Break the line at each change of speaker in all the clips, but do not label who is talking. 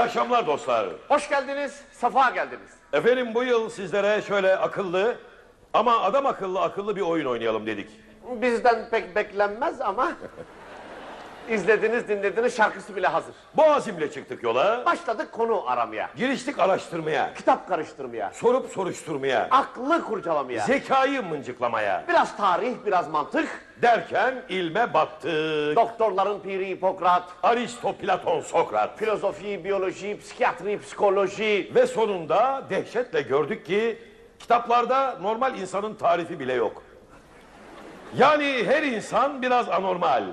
İyi akşamlar dostlar.
Hoş geldiniz, safa geldiniz.
Efendim bu yıl sizlere şöyle akıllı ama adam akıllı akıllı bir oyun oynayalım dedik.
Bizden pek beklenmez ama izlediniz, dinlediniz, şarkısı bile hazır.
Bu azimle çıktık yola.
Başladık konu aramaya,
Giriştik araştırmaya,
kitap karıştırmaya,
sorup soruşturmaya,
aklı kurcalamaya.
zekayı mıncıklamaya
Biraz tarih, biraz mantık.
Derken ilme battık.
Doktorların piri Hipokrat,
Aristo, Platon, Sokrat
filozofi, biyoloji, psikiyatri, psikoloji.
ve sonunda dehşetle gördük ki kitaplarda normal insanın tarifi bile yok. Yani her insan biraz anormal.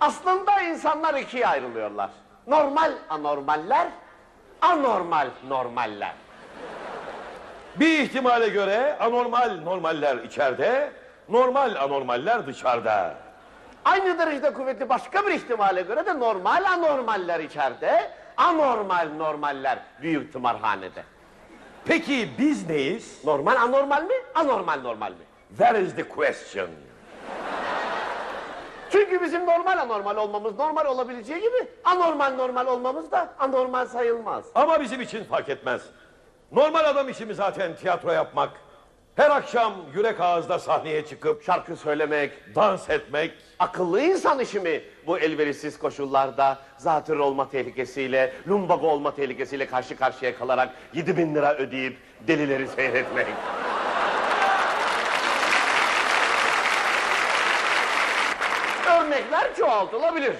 Aslında insanlar ikiye ayrılıyorlar. Normal anormaller, anormal normaller.
Bir ihtimale göre anormal normaller içeride, normal anormaller dışarıda.
Aynı derecede kuvvetli başka bir ihtimale göre de normal anormaller içeride, anormal normaller büyük tımarhanede.
Peki biz neyiz?
Normal anormal mi, anormal normal mi?
That is the question.
Çünkü bizim normal anormal olmamız normal olabileceği gibi anormal normal olmamız da anormal sayılmaz.
Ama bizim için fark etmez. Normal adam işi mi zaten tiyatro yapmak? Her akşam yürek ağızda sahneye çıkıp
Şarkı söylemek,
dans etmek,
akıllı insan işi mi bu elverişsiz koşullarda zatürre olma tehlikesiyle, lumbago olma tehlikesiyle karşı karşıya kalarak 7 bin lira ödeyip delileri seyretmek? Örnekler çoğaltılabilir.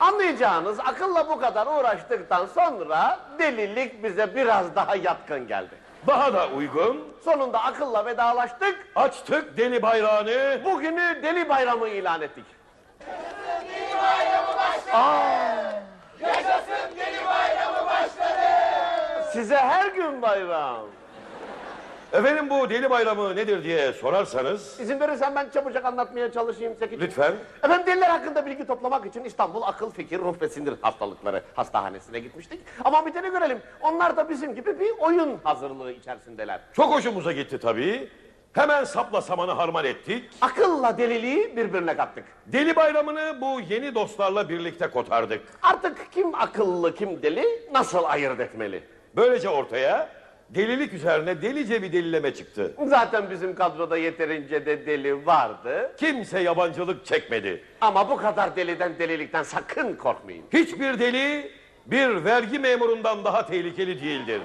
Anlayacağınız akılla bu kadar uğraştıktan sonra delilik bize biraz daha yatkın geldi.
Daha da uygun,
Sonunda akılla vedalaştık,
açtık deli bayrağını.
bugünü deli bayramı ilan ettik. Size her gün bayram.
Efendim bu deli bayramı nedir diye sorarsanız
İzin verirsen ben çabucak anlatmaya çalışayım Sekici.
lütfen.
Efendim deliler hakkında bilgi toplamak için İstanbul Akıl Fikir Ruh ve Sinir Hastalıkları Hastahanesi'ne gitmiştik. Ama bir tane görelim. Onlar da bizim gibi bir oyun hazırlığı içerisindeler.
Çok hoşumuza gitti tabii. Hemen sapla samanı harman ettik.
Akılla deliliği birbirine kattık.
Deli bayramını bu yeni dostlarla birlikte kotardık.
Artık kim akıllı kim deli nasıl ayırt etmeli?
Böylece ortaya delilik üzerine delice bir delileme çıktı.
Zaten bizim kadroda yeterince de deli vardı.
Kimse yabancılık çekmedi.
Ama bu kadar deliden delilikten sakın korkmayın.
Hiçbir deli bir vergi memurundan daha tehlikeli değildir.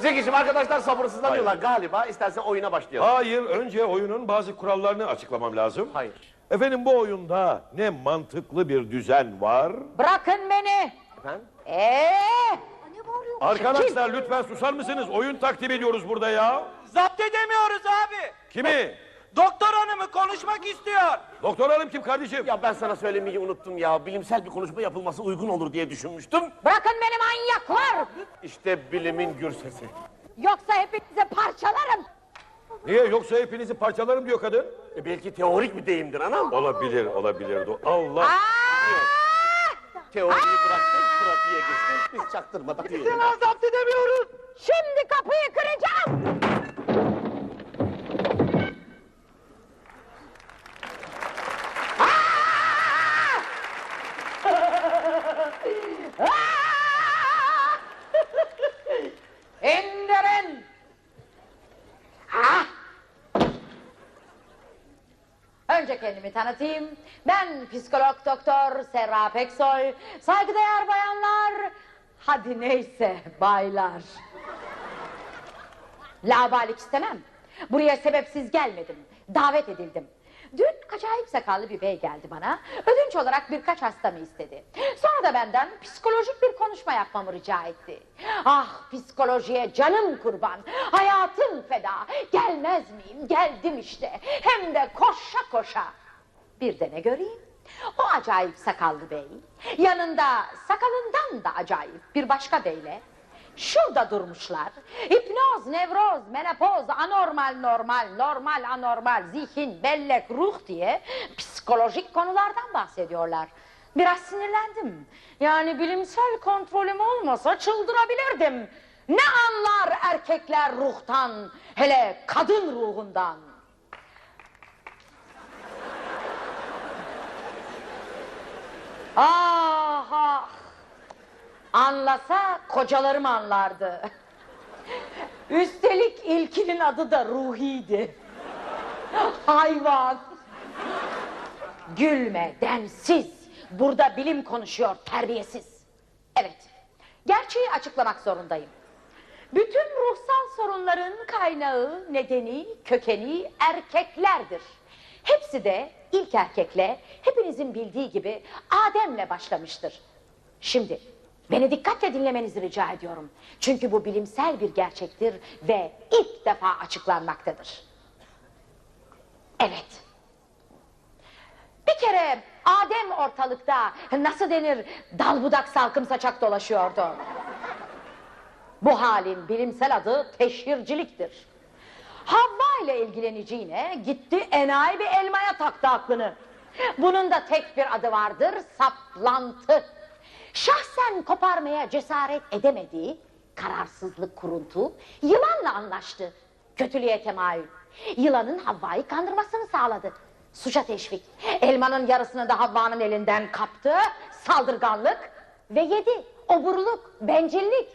Zekiciğim arkadaşlar sabırsızlanıyorlar galiba. İstersen oyuna başlayalım.
Hayır, önce oyunun bazı kurallarını açıklamam lazım.
Hayır.
Efendim bu oyunda ne mantıklı bir düzen var.
Bırakın beni.
Efendim?
Ee?
Arkadaşlar lütfen susar mısınız? Oyun takdim ediyoruz burada ya.
Zapt edemiyoruz abi.
Kimi?
Doktor hanımı konuşmak istiyor.
Doktor hanım kim kardeşim?
Ya ben sana söylemeyi unuttum ya. Bilimsel bir konuşma yapılması uygun olur diye düşünmüştüm.
Bırakın beni manyaklar.
İşte bilimin gür sesi.
Yoksa hepinizi parçalarım.
Niye? Yoksa hepinizi parçalarım diyor kadın.
E belki teorik bir deyimdir anam.
Olabilir, olabilir. Allah.
Aa!
Teoriyi bıraktık, pratiğe geçtik. Biz çaktırmadık diyelim.
Zapt edemiyoruz.
Şimdi kapıyı kıracağım. İndirin. Ah! Önce kendimi tanıtayım. Ben psikolog doktor Serra Peksoy. Saygıdeğer bayanlar, hadi neyse baylar. Labalik istemem. Buraya sebepsiz gelmedim. Davet edildim. Dün acayip sakallı bir bey geldi bana. Ödünç olarak birkaç hastamı istedi. Sonra da benden psikolojik bir konuşma yapmamı rica etti. Ah psikolojiye canım kurban. Hayatım feda. Gelmez miyim? Geldim işte. Hem de koşa koşa. Bir de ne göreyim? O acayip sakallı bey. Yanında sakalından da acayip bir başka beyle Şurada durmuşlar. Hipnoz, nevroz, menopoz, anormal, normal, normal, anormal, zihin, bellek, ruh diye psikolojik konulardan bahsediyorlar. Biraz sinirlendim. Yani bilimsel kontrolüm olmasa çıldırabilirdim. Ne anlar erkekler ruhtan, hele kadın ruhundan. Ah, ah Anlasa kocalarım anlardı. Üstelik ilkinin adı da Ruhi'ydi. Hayvan. Gülme densiz. Burada bilim konuşuyor terbiyesiz. Evet. Gerçeği açıklamak zorundayım. Bütün ruhsal sorunların kaynağı, nedeni, kökeni erkeklerdir. Hepsi de ilk erkekle hepinizin bildiği gibi Adem'le başlamıştır. Şimdi beni dikkatle dinlemenizi rica ediyorum. Çünkü bu bilimsel bir gerçektir ve ilk defa açıklanmaktadır. Evet. Bir kere Adem ortalıkta nasıl denir dal budak salkım saçak dolaşıyordu. Bu halin bilimsel adı teşhirciliktir. Havva ile ilgileneceğine gitti enayi bir elmaya taktı aklını. Bunun da tek bir adı vardır saplantı. Şahsen koparmaya cesaret edemediği kararsızlık kuruntu yılanla anlaştı. Kötülüğe temayül. Yılanın Havva'yı kandırmasını sağladı. Suça teşvik. Elmanın yarısını da Havva'nın elinden kaptı. Saldırganlık ve yedi. Oburluk, bencillik.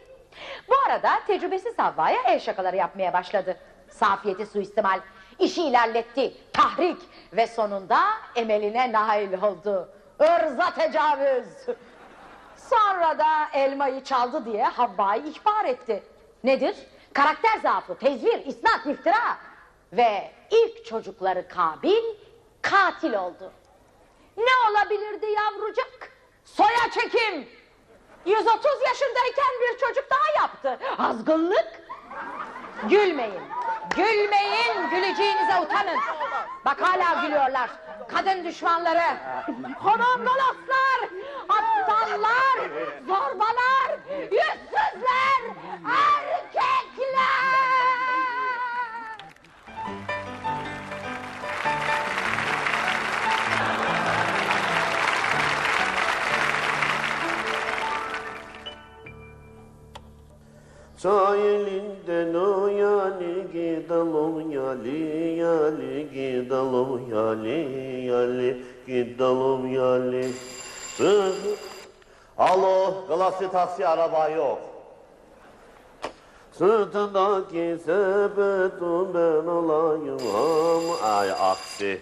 Bu arada tecrübesiz Havva'ya el şakaları yapmaya başladı. Safiyeti suistimal, işi ilerletti, tahrik ve sonunda emeline nail oldu. Irza tecavüz. Sonra da elmayı çaldı diye Havva'yı ihbar etti. Nedir? Karakter zaafı, tezvir, isnat, iftira. Ve ilk çocukları Kabil katil oldu. Ne olabilirdi yavrucak? Soya çekim. 130 yaşındayken bir çocuk daha yaptı. Azgınlık. Gülmeyin. Gülmeyin. Güleceğinize utanın. Bak hala gülüyorlar. Kadın düşmanları. Konondolaslar. Aptallar. Zorbalar. Yüzsüzler. Erkekler.
Sahilinden o yali gidelim yali yali gidelim yali yali gidelim yali. Hı. Alo, Galaxy taksi araba yok. Sırtındaki sepetim ben olayım am ay aksi.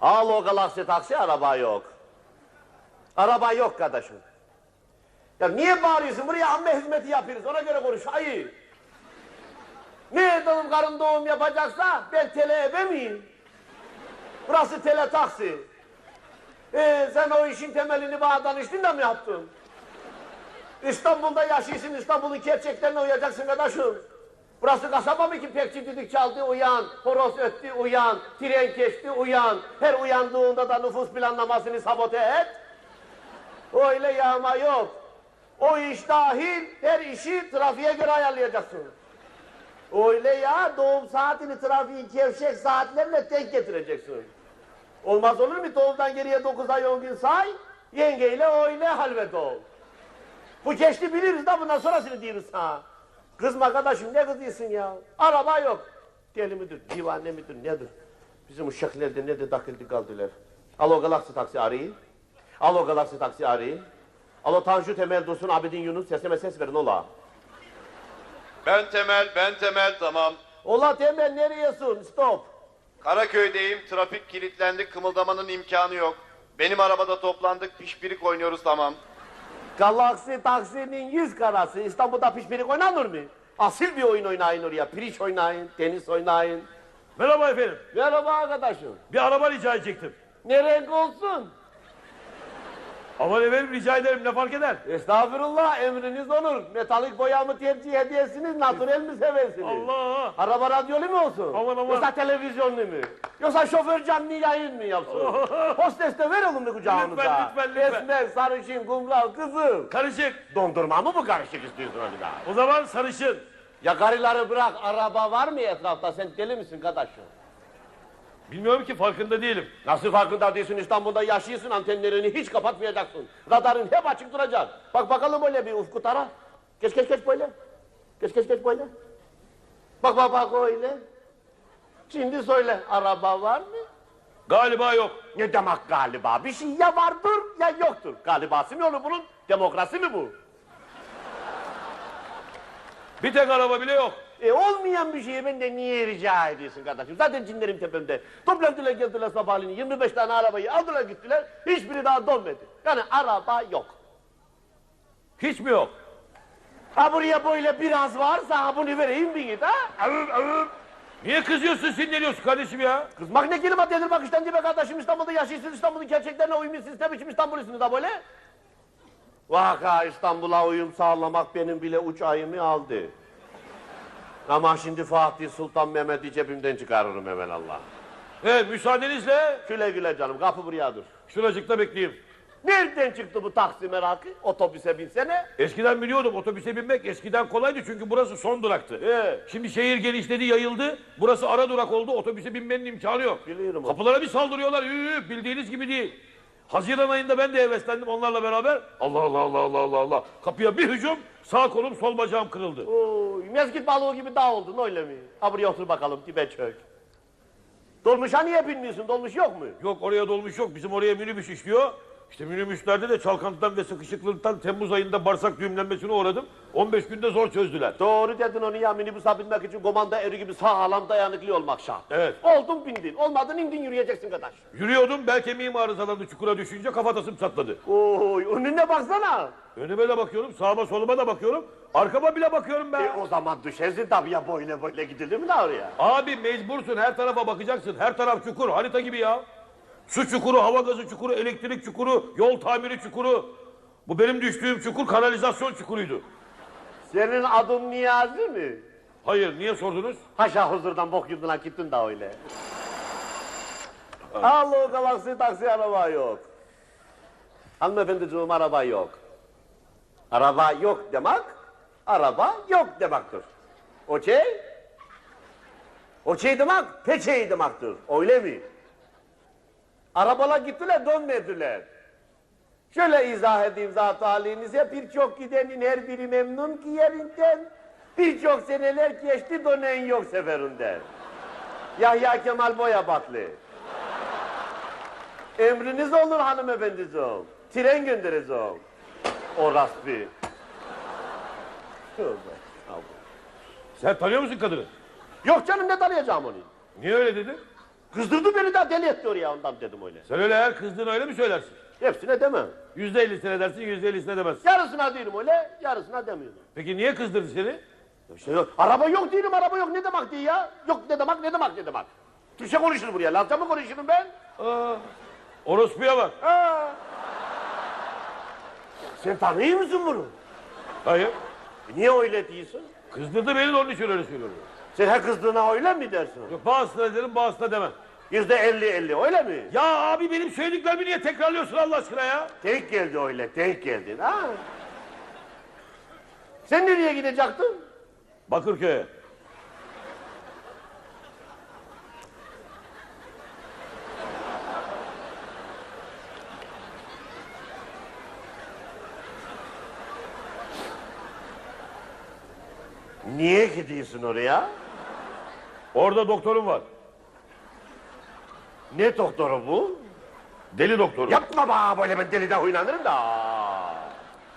Alo Galaxy taksi araba yok. Araba yok kardeşim. Ya niye bağırıyorsun? Buraya amme hizmeti yapıyoruz. Ona göre konuş. Ayı. Ne doğum karın doğum yapacaksa ben tele ebe miyim? Burası tele taksi. Ee, sen o işin temelini bana danıştın da mı yaptın? İstanbul'da yaşıyorsun, İstanbul'un gerçeklerine uyacaksın kardeşim. Burası kasaba mı ki pekçi düdük çaldı uyan, horoz öttü uyan, tren geçti uyan. Her uyandığında da nüfus planlamasını sabote et. Öyle yağma yok. O iş dahil her işi trafiğe göre ayarlayacaksın. Öyle ya doğum saatini trafiğin gevşek saatlerine denk getireceksin. Olmaz olur mu? Doğumdan geriye 9 ay 10 gün say. Yengeyle öyle halvet ol. Bu geçti biliriz da bundan sonrasını diyoruz ha. Kızma kardeşim ne kızıyorsun ya? Araba yok. Deli midir, divane midir, nedir? Bizim uşaklarda ne de takıldı kaldılar. Alo Galaxy taksi arayın. Alo Galaxy taksi arayın. Alo Tanju Temel Dursun Abidin Yunus sesime ses verin ola.
Ben Temel, ben Temel tamam.
Ola Temel nereyesin? Stop.
Karaköy'deyim, trafik kilitlendi, kımıldamanın imkanı yok. Benim arabada toplandık, pişpirik oynuyoruz tamam.
Galaxy taksinin yüz karası İstanbul'da pişpirik oynanır mı? Asil bir oyun oynayın oraya. Piriç oynayın, tenis oynayın.
Merhaba efendim.
Merhaba arkadaşım.
Bir araba rica edecektim.
Ne renk olsun?
Aman efendim rica ederim ne fark eder?
Estağfurullah emriniz olur. Metalik boya mı tercih ediyorsunuz, natürel mi seversiniz?
Allah!
Araba radyolu mu olsun?
Aman, aman.
Yoksa televizyonlu mu? Yoksa şoför canlı yayın mı yapsın? Hostes de ver oğlum bir kucağınıza.
Lütfen, lütfen, lütfen.
Esmer, sarışın, kumral, kızıl.
Karışık.
Dondurma mı bu karışık istiyorsun öyle daha?
O zaman sarışın.
Ya karıları bırak, araba var mı etrafta? Sen deli misin kardeşim?
Bilmiyorum ki farkında değilim.
Nasıl farkında değilsin İstanbul'da yaşıyorsun antenlerini hiç kapatmayacaksın. Radarın hep açık duracak. Bak bakalım öyle bir ufku tara. Geç geç geç böyle. Geç geç geç böyle. Bak bak bak öyle. Şimdi söyle araba var mı?
Galiba yok.
Ne demek galiba? Bir şey ya vardır ya yoktur. Galibası mı olur bunun? Demokrasi mi bu?
Bir tek araba bile yok.
E olmayan bir şeyi benden niye rica ediyorsun kardeşim? Zaten cinlerim tepemde. Toplantılar geldiler sabahleyin 25 tane arabayı aldılar gittiler. Hiçbiri daha dönmedi. Yani araba yok.
Hiç mi yok?
Ha buraya böyle biraz varsa ha bunu vereyim bir git ha.
Avım avım. Niye kızıyorsun sinirleniyorsun kardeşim ya?
Kızmak ne kelime dedir bak işten dibe kardeşim İstanbul'da yaşıyorsunuz İstanbul'un gerçeklerine uymuyorsunuz ne biçim İstanbul'usunuz da böyle? Vaka İstanbul'a uyum sağlamak benim bile uç ayımı aldı. Ama şimdi Fatih Sultan Mehmet'i cebimden çıkarırım Allah.
Evet müsaadenizle
Güle güle canım kapı buraya dur.
şuracıkta bekleyeyim.
Nereden çıktı bu taksi merakı? Otobüse binsene.
Eskiden biliyordum otobüse binmek eskiden kolaydı çünkü burası son duraktı.
Ee?
Şimdi şehir genişledi yayıldı. Burası ara durak oldu otobüse binmenin imkanı yok.
Biliyorum onu.
Kapılara bir saldırıyorlar. Üü, bildiğiniz gibi değil. Haziran ayında ben de heveslendim onlarla beraber. Allah Allah Allah Allah Allah Allah. Kapıya bir hücum sağ kolum sol bacağım kırıldı.
Oy, mezgit balığı gibi dağ oldun öyle mi? Ha buraya otur bakalım dibe çök. Dolmuşa niye binmiyorsun? Dolmuş yok mu?
Yok oraya dolmuş yok. Bizim oraya minibüs işliyor. İşte minibüslerde de çalkantıdan ve sıkışıklıktan Temmuz ayında bağırsak düğümlenmesine uğradım. 15 günde zor çözdüler.
Doğru dedin onu ya minibüse binmek için komanda eri gibi sağlam dayanıklı olmak şart.
Evet.
Oldun bindin. Olmadın indin yürüyeceksin kardeş.
Yürüyordum bel kemiğim arızalandı çukura düşünce kafatasım çatladı.
Oy önüne baksana.
Önüme de bakıyorum sağıma soluma da bakıyorum. Arkama bile bakıyorum
E
ben.
o zaman düşersin tabii ya böyle böyle gidilir mi la oraya?
Abi mecbursun her tarafa bakacaksın. Her taraf çukur harita gibi ya. Su çukuru, hava gazı çukuru, elektrik çukuru, yol tamiri çukuru. Bu benim düştüğüm çukur kanalizasyon çukuruydu.
Senin adın Niyazi mi?
Hayır niye sordunuz?
Haşa huzurdan bok yuduna gittin da öyle. Allah o galaksi taksi araba yok. Hanımefendiciğim araba yok. Araba yok demek, araba yok demektir. Okey? Okey demek, peçeyi demektir. Öyle mi? Arabalar gittiler, dönmediler. Şöyle izah edeyim zat halinize, birçok gidenin her biri memnun ki yerinden. Birçok seneler geçti, dönen yok seferinden. Yahya Kemal Boyabatlı. Emriniz olur hanımefendiciğim. Tren göndereceğim. Tövbe. Allah.
Sen tanıyor musun kadını?
Yok canım ne tanıyacağım onu?
Niye öyle dedin?
Kızdırdı beni daha deli etti oraya ondan dedim öyle.
Sen öyle her kızdığını öyle mi söylersin?
Hepsine demem.
Yüzde ellisine dersin, yüzde ellisine demezsin.
Yarısına diyorum öyle, yarısına demiyorum.
Peki niye kızdırdı seni?
İşte yok. Araba yok diyorum, araba yok ne demek diye ya? Yok ne demek, ne demek, ne demek? Türkçe konuşurum buraya, Lazca mı konuşurum ben?
Aa, orospuya bak.
Ha. Sen tanıyor musun bunu?
Hayır.
E niye öyle diyorsun?
Kızdırdı beni de onun için öyle söylüyorum.
Sen her kızdığına öyle mi dersin?
Yok bazısına derim bazısına demem.
Yüzde elli elli öyle mi?
Ya abi benim söylediklerimi niye tekrarlıyorsun Allah aşkına ya?
Denk geldi öyle, denk geldin ha? Sen nereye gidecektin?
Bakırköy'e.
Niye gidiyorsun oraya?
Orada doktorum var.
Ne doktoru bu?
Deli doktoru.
Yapma bana böyle ben deliden oynanırım da.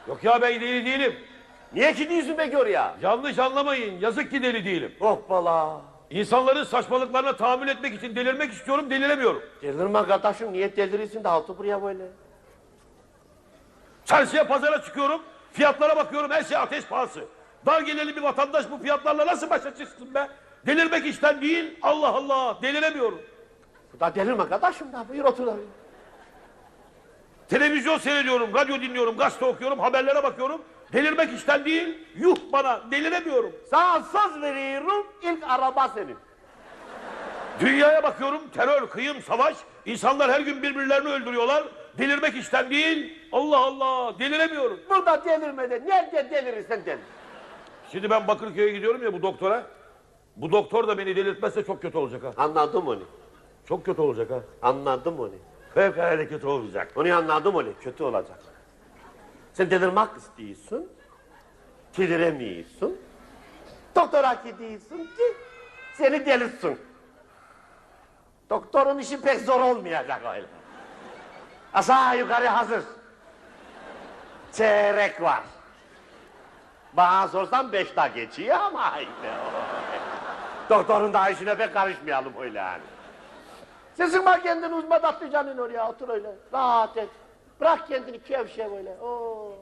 Yok ya ben deli değilim.
Niye gidiyorsun peki oraya?
Yanlış anlamayın. Yazık ki deli değilim.
Hoppala.
İnsanların saçmalıklarına tahammül etmek için delirmek istiyorum, deliremiyorum.
Delirme kardeşim niye delirirsin de altı buraya böyle?
Çarşıya pazara çıkıyorum, fiyatlara bakıyorum, her şey ateş pahası. Dar gelirli bir vatandaş bu fiyatlarla nasıl başa çıksın be? Delirmek işten değil, Allah Allah, deliremiyorum.
Bu da delirme kardeşim da buyur otur da.
Televizyon seyrediyorum, radyo dinliyorum, gazete okuyorum, haberlere bakıyorum. Delirmek işten değil, yuh bana, deliremiyorum.
Sana söz veriyorum ilk araba senin.
Dünyaya bakıyorum, terör, kıyım, savaş. İnsanlar her gün birbirlerini öldürüyorlar. Delirmek işten değil, Allah Allah, deliremiyorum.
Burada delirmede nerede delirirsen delir.
Şimdi ben Bakırköy'e gidiyorum ya bu doktora. Bu doktor da beni delirtmezse çok kötü olacak ha.
Anladım onu.
Çok kötü olacak ha.
Anladım onu.
Fevkalade kötü olacak.
Onu anladım onu. Kötü olacak. Sen delirmek istiyorsun. Deliremiyorsun. Doktora gidiyorsun ki seni delirtsin. Doktorun işi pek zor olmayacak öyle. Aşağı yukarı hazır. Çeyrek var. Bana sorsan beş dakika geçiyor ama işte o. Doktorun da işine pek karışmayalım öyle yani. Sesin kendini uzma tatlı canın oraya otur öyle. Rahat et. Bırak kendini kevşe böyle. Oo.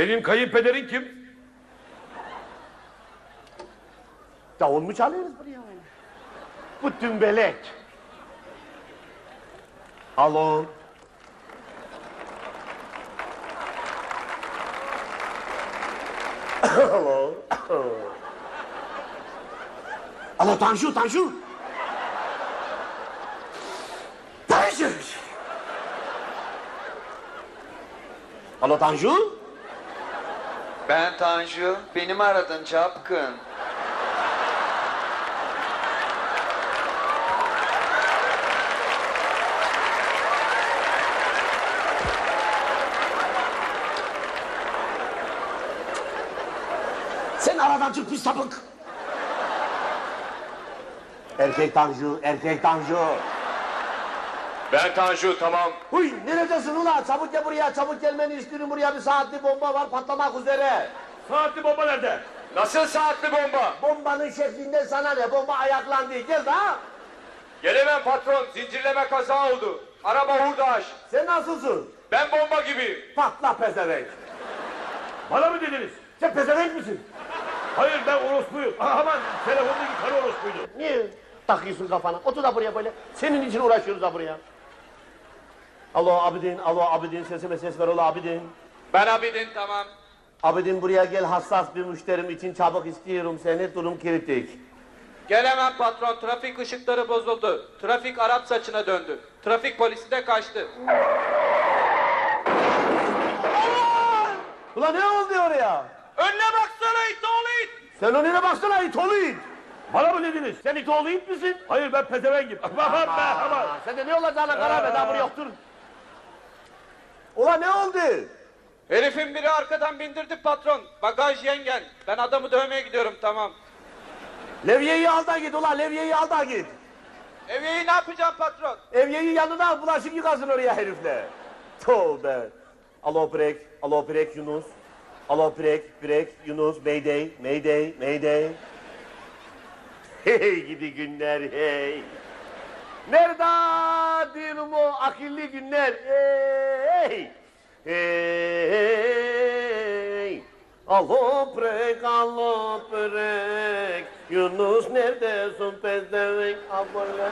Senin kayınpederin kim?
Davul mu çalıyoruz buraya? Bu dümbelek. Alo. Alo. Alo Tanju, Tanju. Tanju. Alo Tanju.
Ben Tanju. Beni mi aradın çapkın?
Sen aradan çık pis sapık. Erkek Tanju, erkek Tanju.
Ben Tanju tamam.
Huy neredesin ula? Çabuk gel buraya, çabuk gelmeni istiyorum buraya bir saatli bomba var patlamak üzere.
Saatli bomba nerede?
Nasıl saatli bomba?
Bombanın şeklinde sana ne? Bomba ayaklandı. Gel daha.
Gelemem patron. Zincirleme kaza oldu. Araba hurdaş.
Sen nasılsın?
Ben bomba gibi.
Patla pezevenk.
Bana mı dediniz?
Sen pezevenk misin?
Hayır ben orospuyum. Aman telefondaki karı orospuydu.
Niye takıyorsun kafana? Otur da buraya böyle. Senin için uğraşıyoruz da buraya. Alo Abidin, alo Abidin sesime ses ver ula Abidin.
Ben Abidin tamam.
Abidin buraya gel hassas bir müşterim için çabuk istiyorum seni durum kritik.
Gelemem patron. Trafik ışıkları bozuldu. Trafik Arap saçına döndü. Trafik polisi de kaçtı.
Ulan ne oldu oraya?
Önüne baksana it oğlu it.
Sen önüne baksana it oğlu it.
Bana mı dediniz?
Sen it oğlu it misin?
Hayır ben pezevengim. Aman be aman.
Sen de ne olacağına karar ver daha buraya otur. Ulan ne oldu?
Herifin biri arkadan bindirdi patron. Bagaj yengen. Ben adamı dövmeye gidiyorum tamam.
Levyeyi al da git ulan levyeyi al da git.
Evyeyi ne yapacağım patron?
Evyeyi yanına al bulaşık yıkasın oraya herifle. Tövbe. Alo break, alo break Yunus. Alo break, break Yunus, mayday, mayday, mayday. Hey gidi günler hey. Nerede diyorum o akıllı günler hey. Hey. Alo break, alo break. Yunus neredesin pezevenk? Abone.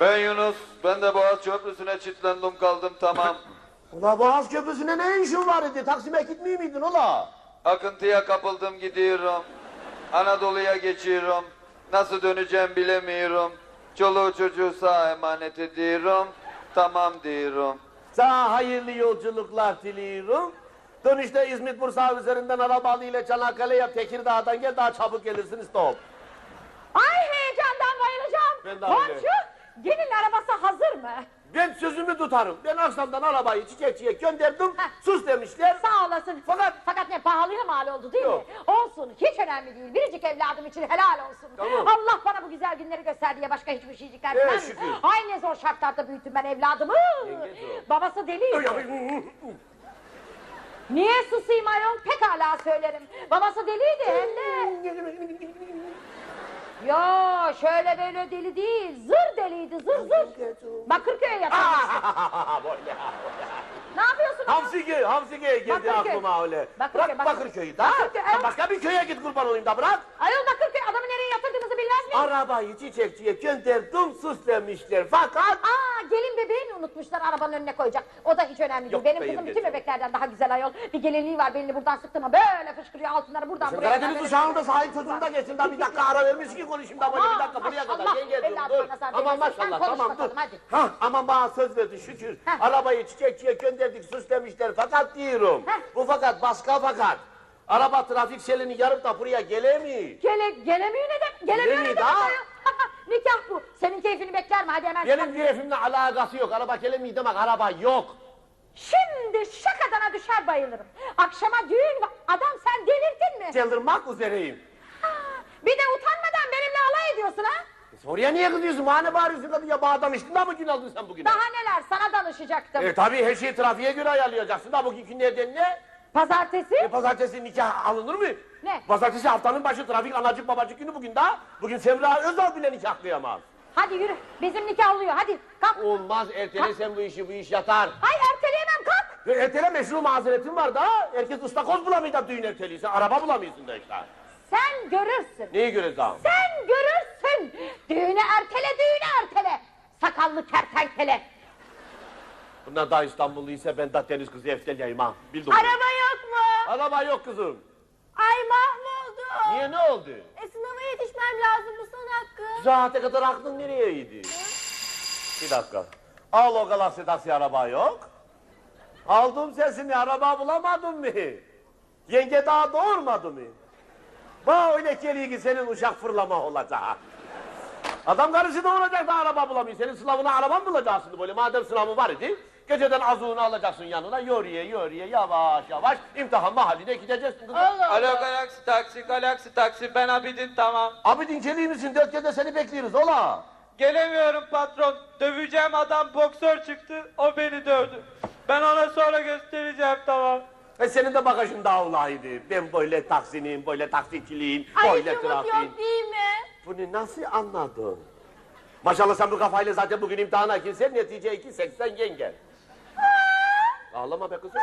Ben Yunus. Ben de Boğaz Köprüsü'ne çitlendim kaldım tamam.
Ula Boğaz Köprüsü'ne ne işin var idi? Taksim'e gitmiyor muydun ula?
Akıntıya kapıldım gidiyorum. Anadolu'ya geçiyorum. Nasıl döneceğim bilemiyorum. Çoluğu çocuğu sağ emanet ediyorum. Tamam diyorum.
Sana hayırlı yolculuklar diliyorum. Dönüşte İzmit Bursa üzerinden arabalı ile Çanakkale'ye Tekirdağ'dan gel daha çabuk gelirsin stop.
Ay heyecandan bayılacağım.
Ben de öyle.
Komşu gelin arabası hazır mı?
Ben sözümü tutarım. Ben akşamdan arabayı çiçekçiye gönderdim.
Heh.
Sus demişler.
Sağ olasın.
Fakat-
fakat ne pahalıya mal oldu değil
Yok.
mi? Olsun hiç önemli değil. Biricik evladım için helal olsun.
Tamam.
Allah bana bu güzel günleri göster diye başka hiçbir şeycikler
Evet, şükür.
Ay ne zor şartlarda büyüttüm ben evladımı. Babası deliydi. Niye susayım ayol? Pekala söylerim. Babası deliydi hem de. Yo şöyle böyle deli değil. Zır deliydi zır zır. Bakırköy'e yatırmıştı. ne yapıyorsun?
Hamsiköy, Hamsiköy geldi
Bakırköy.
aklıma öyle.
Bakırköy,
bırak
Bakırköy.
Bakırköy'ü da.
Bakırköy, evet.
başka bir köye git kurban olayım da bırak.
Ayol Bakırköy adamı nereye yatırdığınızı bilmez miyim?
Arabayı çiçekçiye gönderdim sus demişler. Fakat
Aa gelin bebeğini unutmuşlar arabanın önüne koyacak. O da hiç önemli değil.
Yok
Benim
be,
kızım
yenge
bütün bebeklerden daha güzel ayol. Bir gelinliği var belini buradan sıktı mı böyle fışkırıyor altınları buradan
Sen
buraya.
Karadeniz
kadar
uşağının da
böyle-
sahip çocuğunu da geçsin daha bir dakika ara vermiş ki konuşayım da böyle bir dakika buraya kadar
evladıma
dur.
nazar
Aman maşallah tamam dur. Hah aman bana söz verdi şükür. Arabayı çiçekçiye gönderdik sus demişler fakat diyorum. Bu fakat başka fakat. Araba trafik selini yarıp da buraya gelemiyor.
Gele, gelemiyor ne demek? Gelemiyor ne ayol? nikah bu. Senin keyfini bekler mi? Hadi hemen
Benim
kalk.
keyfimle alakası yok. Araba kelimi demek araba yok.
Şimdi şakadana düşer bayılırım. Akşama düğün var. Adam sen delirdin mi?
Çıldırmak üzereyim.
Bir de utanmadan benimle alay ediyorsun ha?
Oraya niye kızıyorsun? Bana bağırıyorsun kadın ya? Bana danıştın da mı gün aldın sen bugüne?
Daha neler sana danışacaktım.
E tabii her şeyi trafiğe göre ayarlayacaksın da bugünkü nereden ne?
Pazartesi?
E, pazartesi nikah alınır mı?
Ne?
Pazartesi haftanın başı trafik anacık babacık günü bugün daha. Bugün Semra Özal bile nikahlayamaz.
Hadi yürü. Bizim nikah oluyor. Hadi kalk.
Olmaz ertele sen bu işi bu iş yatar.
Hay erteleyemem kalk.
Ve ertele meşru mazeretin var da herkes ıstakoz bulamıyor da düğün erteliyse araba bulamıyorsun da işte.
Sen görürsün.
Neyi göreceğim?
Sen görürsün. Düğünü ertele düğünü ertele. Sakallı kertenkele.
Bunlar da İstanbulluysa ben da deniz kızı efteliyim ha. Bildim. bunu.
Araba yok mu?
Araba yok kızım.
Ay mahvoldum.
Niye ne oldu?
E sınava yetişmem lazım bu son hakkı.
Saate kadar aklın nereye gidiyor? Bir dakika. Al o galaksi taksi araba yok. Aldım sesini araba bulamadın mı? Yenge daha doğurmadı mı? Bak öyle geliyor ki senin uşak fırlama olacak. Adam karısı doğuracak da araba bulamıyor. Senin sınavına araba mı bulacaksın böyle? Madem sınavı var idi. Geceden azuğunu alacaksın yanına. Yoruye yoruye yavaş yavaş imtihan mahalline gideceksin. kızım.
Alo Galaxy taksi, Galaxy taksi. Ben Abidin tamam.
Abi dinceliği misin? Dört gece seni bekliyoruz ola.
Gelemiyorum patron. Döveceğim adam boksör çıktı. O beni dövdü. Ben ona sonra göstereceğim tamam.
Ve senin de bagajın dağılaydı. Ben böyle taksinin, böyle taksiciliğin, böyle trafiğin.
değil mi?
Bunu nasıl anladın? Maşallah sen bu kafayla zaten bugün imtihana girsen netice 2.80 yengen. Ağlama be kızım.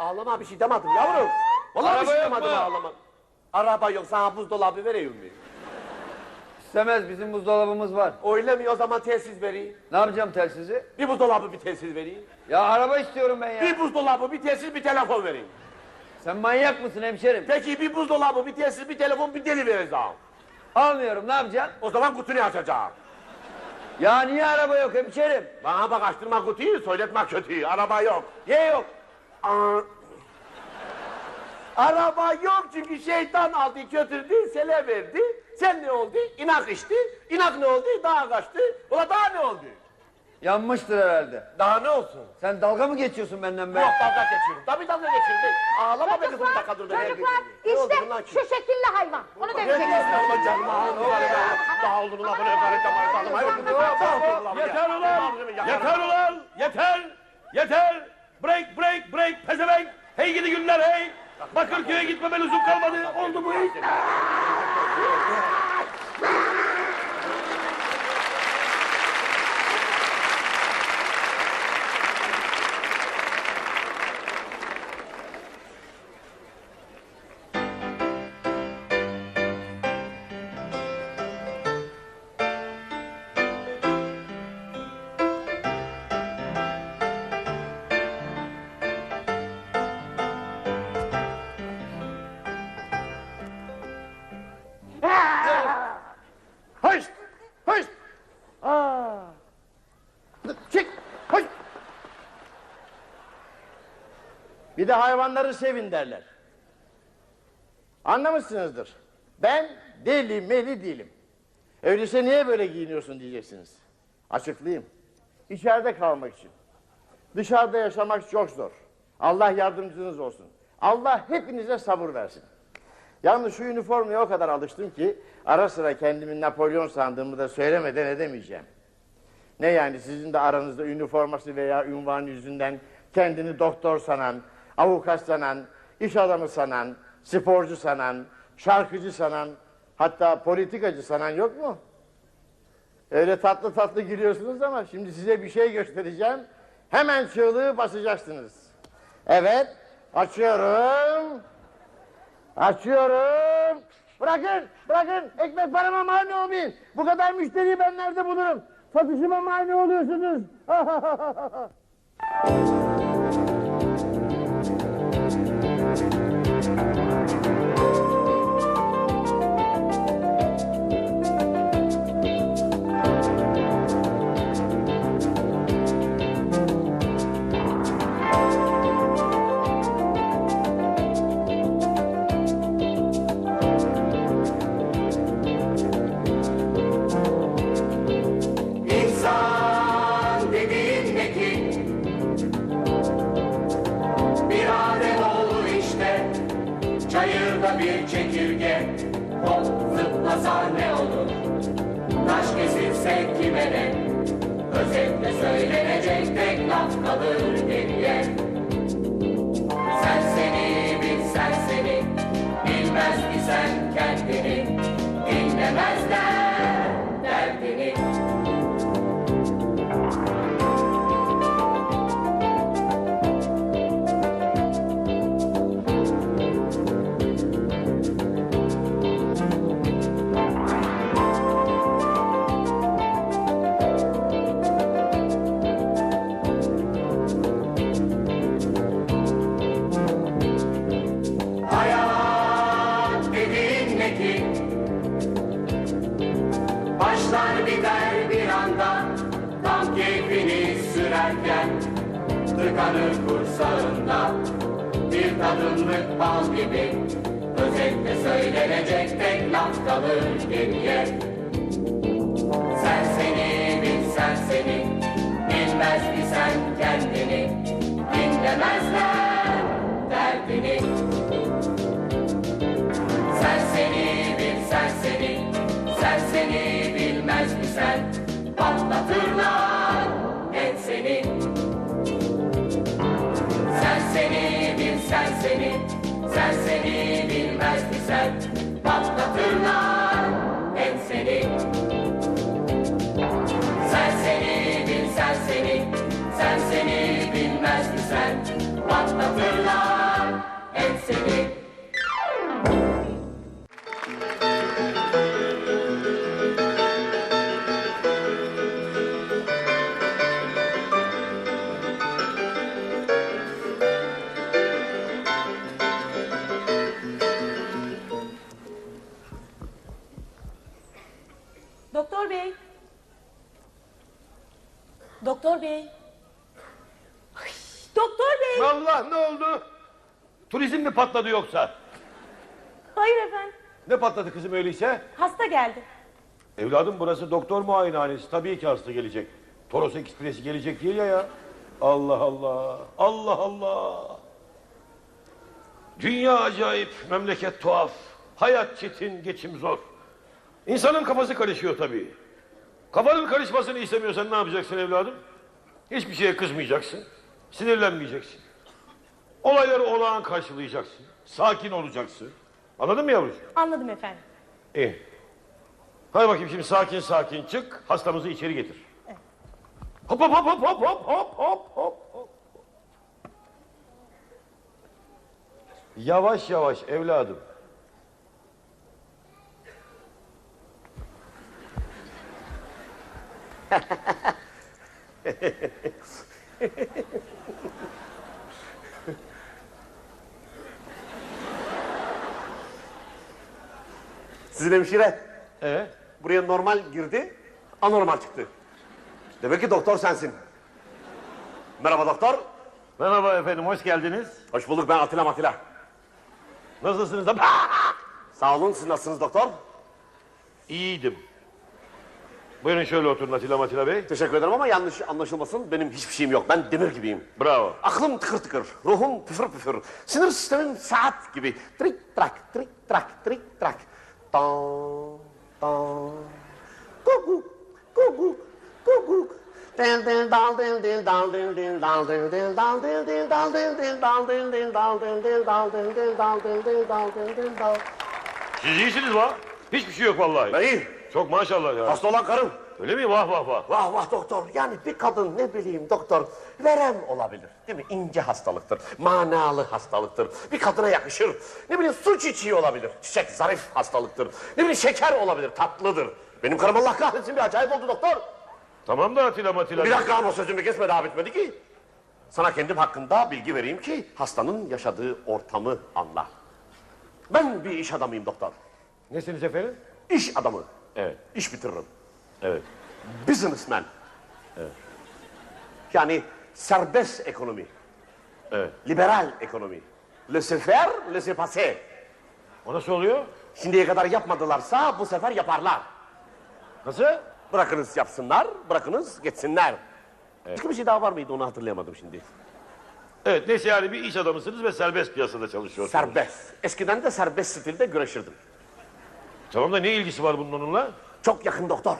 Ağlama bir şey demedim yavrum. Vallahi bir
Araba
şey
yok
demedim
mu?
ağlama. Araba yok sana buzdolabı vereyim mi?
İstemez bizim buzdolabımız var.
Öyle mi o zaman telsiz vereyim.
Ne yapacağım telsizi?
Bir buzdolabı bir telsiz vereyim.
Ya araba istiyorum ben ya.
Bir buzdolabı bir telsiz bir telefon vereyim.
Sen manyak mısın hemşerim?
Peki bir buzdolabı bir telsiz bir telefon bir deli vereceğim.
Almıyorum ne yapacaksın?
O zaman kutuyu açacağım.
Ya niye araba yok hemşerim?
Bana bak açtırma kutuyu, söyletme kötüyü. Araba yok. Niye yok? Aa, Araba yok çünkü şeytan aldı götürdü, sele verdi. Sen ne oldu? İnak içti. İnak ne oldu? Dağa kaçtı. Ula daha ne oldu?
Yanmıştır herhalde.
Daha ne olsun?
Sen dalga mı geçiyorsun benden be?
Yok dalga geçiyorum. Tabii dalga geçiyorum. Ağlama be kızım dakika dur.
Çocuklar işte şu şekilli hayvan. Onu
Ne
döveceksiniz.
diyorsun ulan canım? Daha oldu ulan bunu ökarete marete
Yeter ulan! Yeter ulan! Yeter! Yeter! Break break break pezevenk! Hey gidi günler hey! Bakırköy'e gitmeme lüzum kalmadı. Oldu bu iş.
De hayvanları sevin derler. Anlamışsınızdır. Ben deli meli değilim. Öyleyse niye böyle giyiniyorsun diyeceksiniz. Açıklayayım. İçeride kalmak için. Dışarıda yaşamak çok zor. Allah yardımcınız olsun. Allah hepinize sabır versin. Yalnız şu üniformaya o kadar alıştım ki ara sıra kendimi Napolyon sandığımı da söylemeden edemeyeceğim. Ne yani sizin de aranızda üniforması veya ünvan yüzünden kendini doktor sanan, avukat sanan, iş adamı sanan, sporcu sanan, şarkıcı sanan, hatta politikacı sanan yok mu? Öyle tatlı tatlı gülüyorsunuz ama şimdi size bir şey göstereceğim. Hemen çığlığı basacaksınız. Evet, açıyorum. Açıyorum. Bırakın, bırakın. Ekmek parama mani olmayın. Bu kadar müşteriyi ben nerede bulurum? Satışıma mani oluyorsunuz.
söylenecek tek laf kalır geriye Sen seni bil sen seni Bilmez ki sen kendini Dinlemezler
Doktor bey. Doktor bey.
Allah ne oldu? Turizm mi patladı yoksa?
Hayır efendim.
Ne patladı kızım öyleyse?
Hasta geldi.
Evladım burası doktor muayenehanesi. Tabii ki hasta gelecek. Toros Ekspresi gelecek değil ya ya. Allah Allah. Allah Allah. Dünya acayip, memleket tuhaf. Hayat çetin, geçim zor. İnsanın kafası karışıyor tabii. Kafanın karışmasını istemiyorsan ne yapacaksın evladım? Hiçbir şeye kızmayacaksın. Sinirlenmeyeceksin. Olayları olağan karşılayacaksın. Sakin olacaksın. Anladın mı yavrucuğum?
Anladım efendim.
İyi. Hadi bakayım şimdi sakin sakin çık. Hastamızı içeri getir. Hop hop hop hop hop hop hop hop hop hop. Yavaş yavaş evladım.
Sizin hemşire
Ee?
buraya normal girdi, anormal çıktı. Demek ki doktor sensin. Merhaba doktor.
Merhaba efendim hoş geldiniz.
Hoş bulduk ben Atilla Matilla.
Nasılsınız? da-
Sağ olun siz nasılsınız doktor?
İyiydim. Buyurun şöyle oturun Atilla Matilla Bey.
Teşekkür ederim ama yanlış anlaşılmasın benim hiçbir şeyim yok. Ben demir gibiyim.
Bravo.
Aklım tıkır tıkır, ruhum püfür püfür. Sinir sistemim saat gibi. Trik trak, trik trak, trik trak. Dal dal dal dal dal dal dal dal dal dil dal dil dil dal.
Siz iyisiniz va. Hiçbir şey yok vallahi.
Ben iyiyim.
Çok maşallah ya.
Hasta olan karım.
Öyle mi? Vah vah vah.
Vah vah doktor. Yani bir kadın ne bileyim doktor verem olabilir. Değil mi? İnce hastalıktır. Manalı hastalıktır. Bir kadına yakışır. Ne bileyim su çiçeği olabilir. Çiçek zarif hastalıktır. Ne bileyim şeker olabilir. Tatlıdır. Benim karım Allah kahretsin bir acayip oldu doktor.
Tamam da Atilla Matilla
Bir dakika ama sözümü kesme daha bitmedi ki. Sana kendim hakkında bilgi vereyim ki hastanın yaşadığı ortamı anla. Ben bir iş adamıyım doktor.
Nesiniz efendim?
İş adamı.
Evet.
İş bitiririm.
Evet.
Businessman. Yani serbest ekonomi.
Evet.
Liberal ekonomi. Laissez faire, laissez passer.
O nasıl oluyor?
Şimdiye kadar yapmadılarsa bu sefer yaparlar.
Nasıl?
Bırakınız yapsınlar, bırakınız geçsinler. Başka bir şey daha var mıydı onu hatırlayamadım şimdi.
Evet neyse yani bir iş adamısınız ve serbest piyasada çalışıyorsunuz.
Serbest. Eskiden de serbest stilde güreşirdim.
Tamam da ne ilgisi var bunun onunla?
Çok yakın doktor.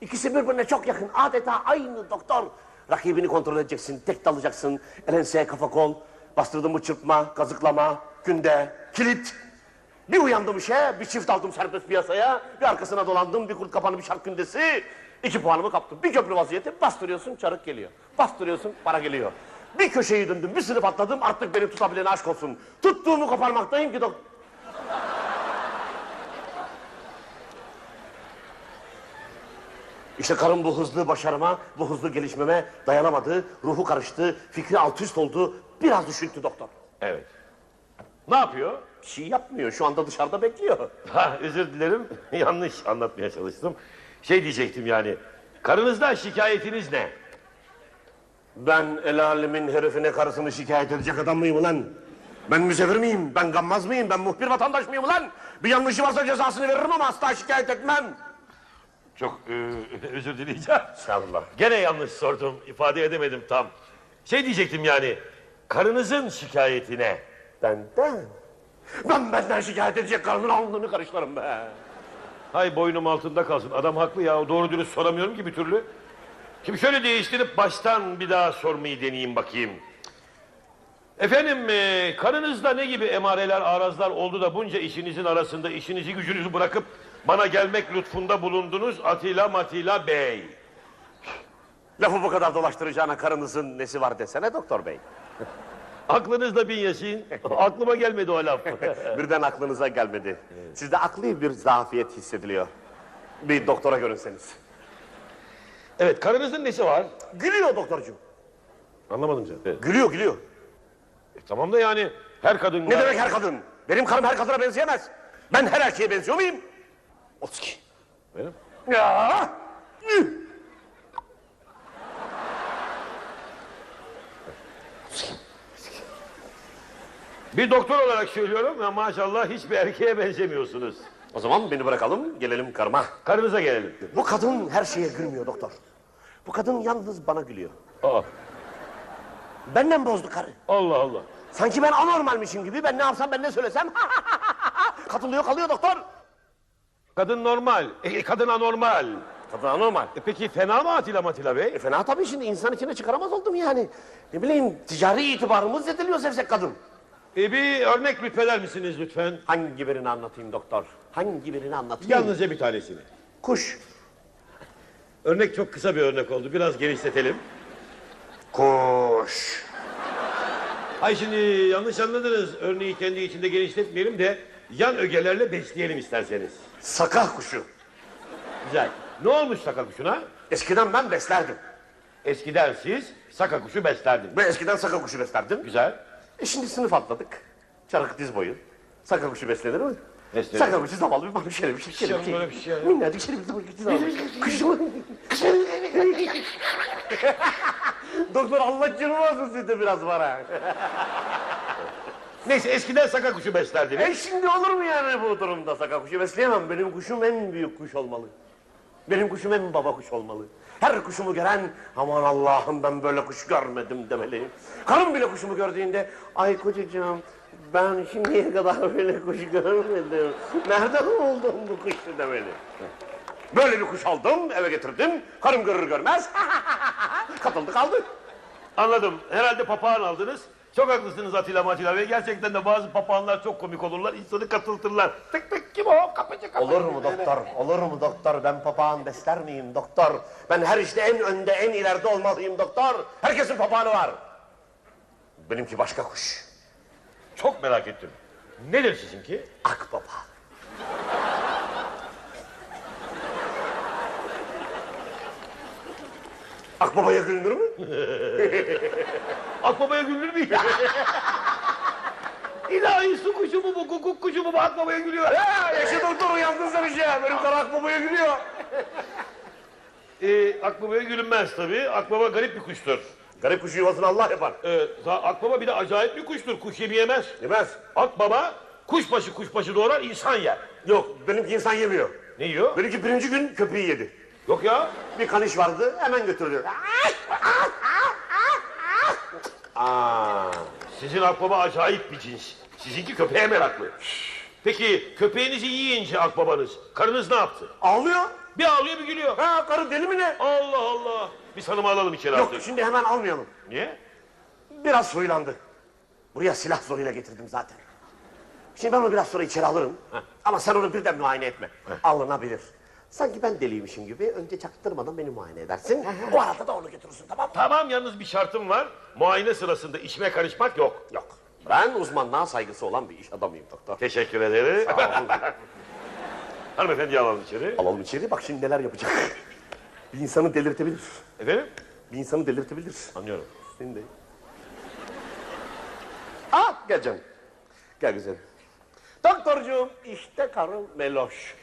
İkisi birbirine çok yakın. Adeta aynı doktor. Rakibini kontrol edeceksin, tek dalacaksın. Elenseye kafa kol, bastırdın mı çırpma, kazıklama, günde, kilit. Bir uyandım işe, bir çift aldım serbest piyasaya, bir arkasına dolandım, bir kurt kapanı bir şark gündesi. İki puanımı kaptım. Bir köprü vaziyeti, bastırıyorsun çarık geliyor. Bastırıyorsun para geliyor. Bir köşeyi döndüm, bir sınıf atladım, artık beni tutabilene aşk olsun. Tuttuğumu koparmaktayım ki dok... İşte karım bu hızlı başarıma, bu hızlı gelişmeme dayanamadı. Ruhu karıştı, fikri alt üst oldu. Biraz düşündü doktor.
Evet. Ne yapıyor?
Bir şey yapmıyor, şu anda dışarıda bekliyor.
Ha, özür dilerim. Yanlış anlatmaya çalıştım. Şey diyecektim yani. Karınızdan şikayetiniz ne?
Ben el alemin herifine karısını şikayet edecek adam mıyım ulan? Ben müsevir miyim? Ben gammaz mıyım? Ben muhbir vatandaş mıyım ulan? Bir yanlışı varsa cezasını veririm ama asla şikayet etmem.
Çok e, özür dileyeceğim.
Estağfurullah.
Gene yanlış sordum. ifade edemedim tam. Şey diyecektim yani. Karınızın şikayetine.
Benden? Ben benden şikayet edecek karımın alnını karışlarım be.
Hay boynum altında kalsın. Adam haklı ya. Doğru dürüst soramıyorum ki bir türlü. Şimdi şöyle değiştirip baştan bir daha sormayı deneyeyim bakayım. Efendim e, karınızda ne gibi emareler, arazlar oldu da bunca işinizin arasında işinizi gücünüzü bırakıp bana gelmek lütfunda bulundunuz Atilla Matilla Bey.
Lafı bu kadar dolaştıracağına karınızın nesi var desene doktor bey.
Aklınızda bin yaşayın. Aklıma gelmedi o laf.
Birden aklınıza gelmedi. Sizde akli bir zafiyet hissediliyor. Bir doktora görünseniz.
evet karınızın nesi var?
Gülüyor doktorcuğum.
Anlamadım canım. Evet.
Gülüyor gülüyor.
E, tamam da yani her kadın...
Ne demek her kadın? Benim karım her kadına benzeyemez. Ben her erkeğe benziyor muyum? Otski.
Benim?
Ya.
Bir doktor olarak söylüyorum ya maşallah hiçbir erkeğe benzemiyorsunuz.
O zaman beni bırakalım, gelelim karıma.
Karınıza gelelim.
Bu kadın her şeye gülmüyor doktor. Bu kadın yalnız bana gülüyor.
Aa,
Benden bozdu karı.
Allah Allah.
Sanki ben anormalmişim gibi ben ne yapsam ben ne söylesem katılıyor kalıyor doktor.
Kadın normal, e, kadın anormal.
Kadın anormal.
E, peki fena mı Atilla Matilla Bey?
E fena tabii şimdi insan içine çıkaramaz oldum yani. Ne bileyim ticari itibarımız zediliyor sevsek kadın.
E, bir örnek lütfeder misiniz lütfen?
Hangi birini anlatayım doktor? Hangi birini anlatayım?
Yalnızca bir tanesini.
Kuş.
Örnek çok kısa bir örnek oldu. Biraz genişletelim.
Kuş.
Ay şimdi yanlış anladınız. Örneği kendi içinde genişletmeyelim de yan ögelerle besleyelim isterseniz.
Sakah kuşu.
Güzel. Ne olmuş saka kuşuna?
Eskiden ben beslerdim.
Eskiden siz saka kuşu beslerdiniz.
Ben eskiden saka kuşu beslerdim.
Güzel.
E şimdi sınıf atladık. Çarık diz boyu. Saka kuşu beslenir mi?
Beslenir.
Saka kuşu zavallı bir balık şerif. Şerif
Canım böyle bir şey ya.
Minnacık şerif bir balık zavallı. Kuşu. Doktor Allah canımı alsın siz de biraz ha.
Neyse eskiden saka kuşu beslerdiniz.
E şimdi olur mu yani bu durumda saka kuşu besleyemem. Benim kuşum en büyük kuş olmalı. Benim kuşum en baba kuş olmalı. Her kuşumu gören aman Allah'ım ben böyle kuş görmedim demeli. Karım bile kuşumu gördüğünde ay kocacığım ben şimdiye kadar böyle kuş görmedim. Nereden buldun bu kuşu demeli. Böyle bir kuş aldım eve getirdim. Karım görür görmez katıldı kaldı.
Anladım. Herhalde papağan aldınız. Çok haklısınız Atilla Matilla Bey. Gerçekten de bazı papağanlar çok komik olurlar. İnsanı katıltırlar. Tık tık kim o? Kapıcı kapıcı.
Olur mu doktor? Olur mu doktor? Ben papağan besler miyim doktor? Ben her işte en önde, en ileride olmalıyım doktor. Herkesin papağanı var. Benimki başka kuş.
Çok merak ettim. Nedir sizinki?
Akbaba. Akbabaya gülünür mü?
Akbabaya gülür mü? İlahi su kuşu mu bu, kukuk kuşu mu bu akbabaya gülüyor.
Ya yaşa doktor uyandın sen işe. Benim kara akbabaya gülüyor.
Ee, akbabaya gülünmez tabii. Akbaba garip bir kuştur.
Garip kuşu yuvasını Allah yapar.
Ee, za- akbaba bir de acayip bir kuştur. Kuş yemi yemez.
Yemez.
Akbaba kuşbaşı kuşbaşı doğrar insan yer.
Yok benimki insan yemiyor.
Ne yiyor?
Benimki birinci gün köpeği yedi.
Yok ya.
Bir kaniş vardı hemen götürdü. Aa,
Sizin akbaba acayip bir cins. Sizinki köpeğe meraklı. Peki köpeğinizi yiyince akbabanız, karınız ne yaptı?
Ağlıyor.
Bir ağlıyor bir gülüyor.
Ha karı deli mi ne?
Allah Allah. Biz hanımı alalım içeri
Yok
artık.
şimdi hemen almayalım.
Niye?
Biraz soyulandı. Buraya silah zoruyla getirdim zaten. Şimdi ben onu biraz sonra içeri alırım. Ama sen onu birden muayene etme. Alınabilir. Sanki ben deliymişim gibi önce çaktırmadan beni muayene edersin. o arada da onu götürürsün tamam mı?
Tamam yalnız bir şartım var. Muayene sırasında içime karışmak yok.
Yok. Ben uzmanlığa saygısı olan bir iş adamıyım doktor.
Teşekkür ederim.
Sağ olun.
Hanımefendi alalım içeri.
Alalım içeri bak şimdi neler yapacak. bir insanı delirtebilir.
Efendim?
Bir insanı delirtebilir.
Anlıyorum.
Seni de. Ah gel canım. Gel güzelim. Doktorcuğum işte karım Meloş.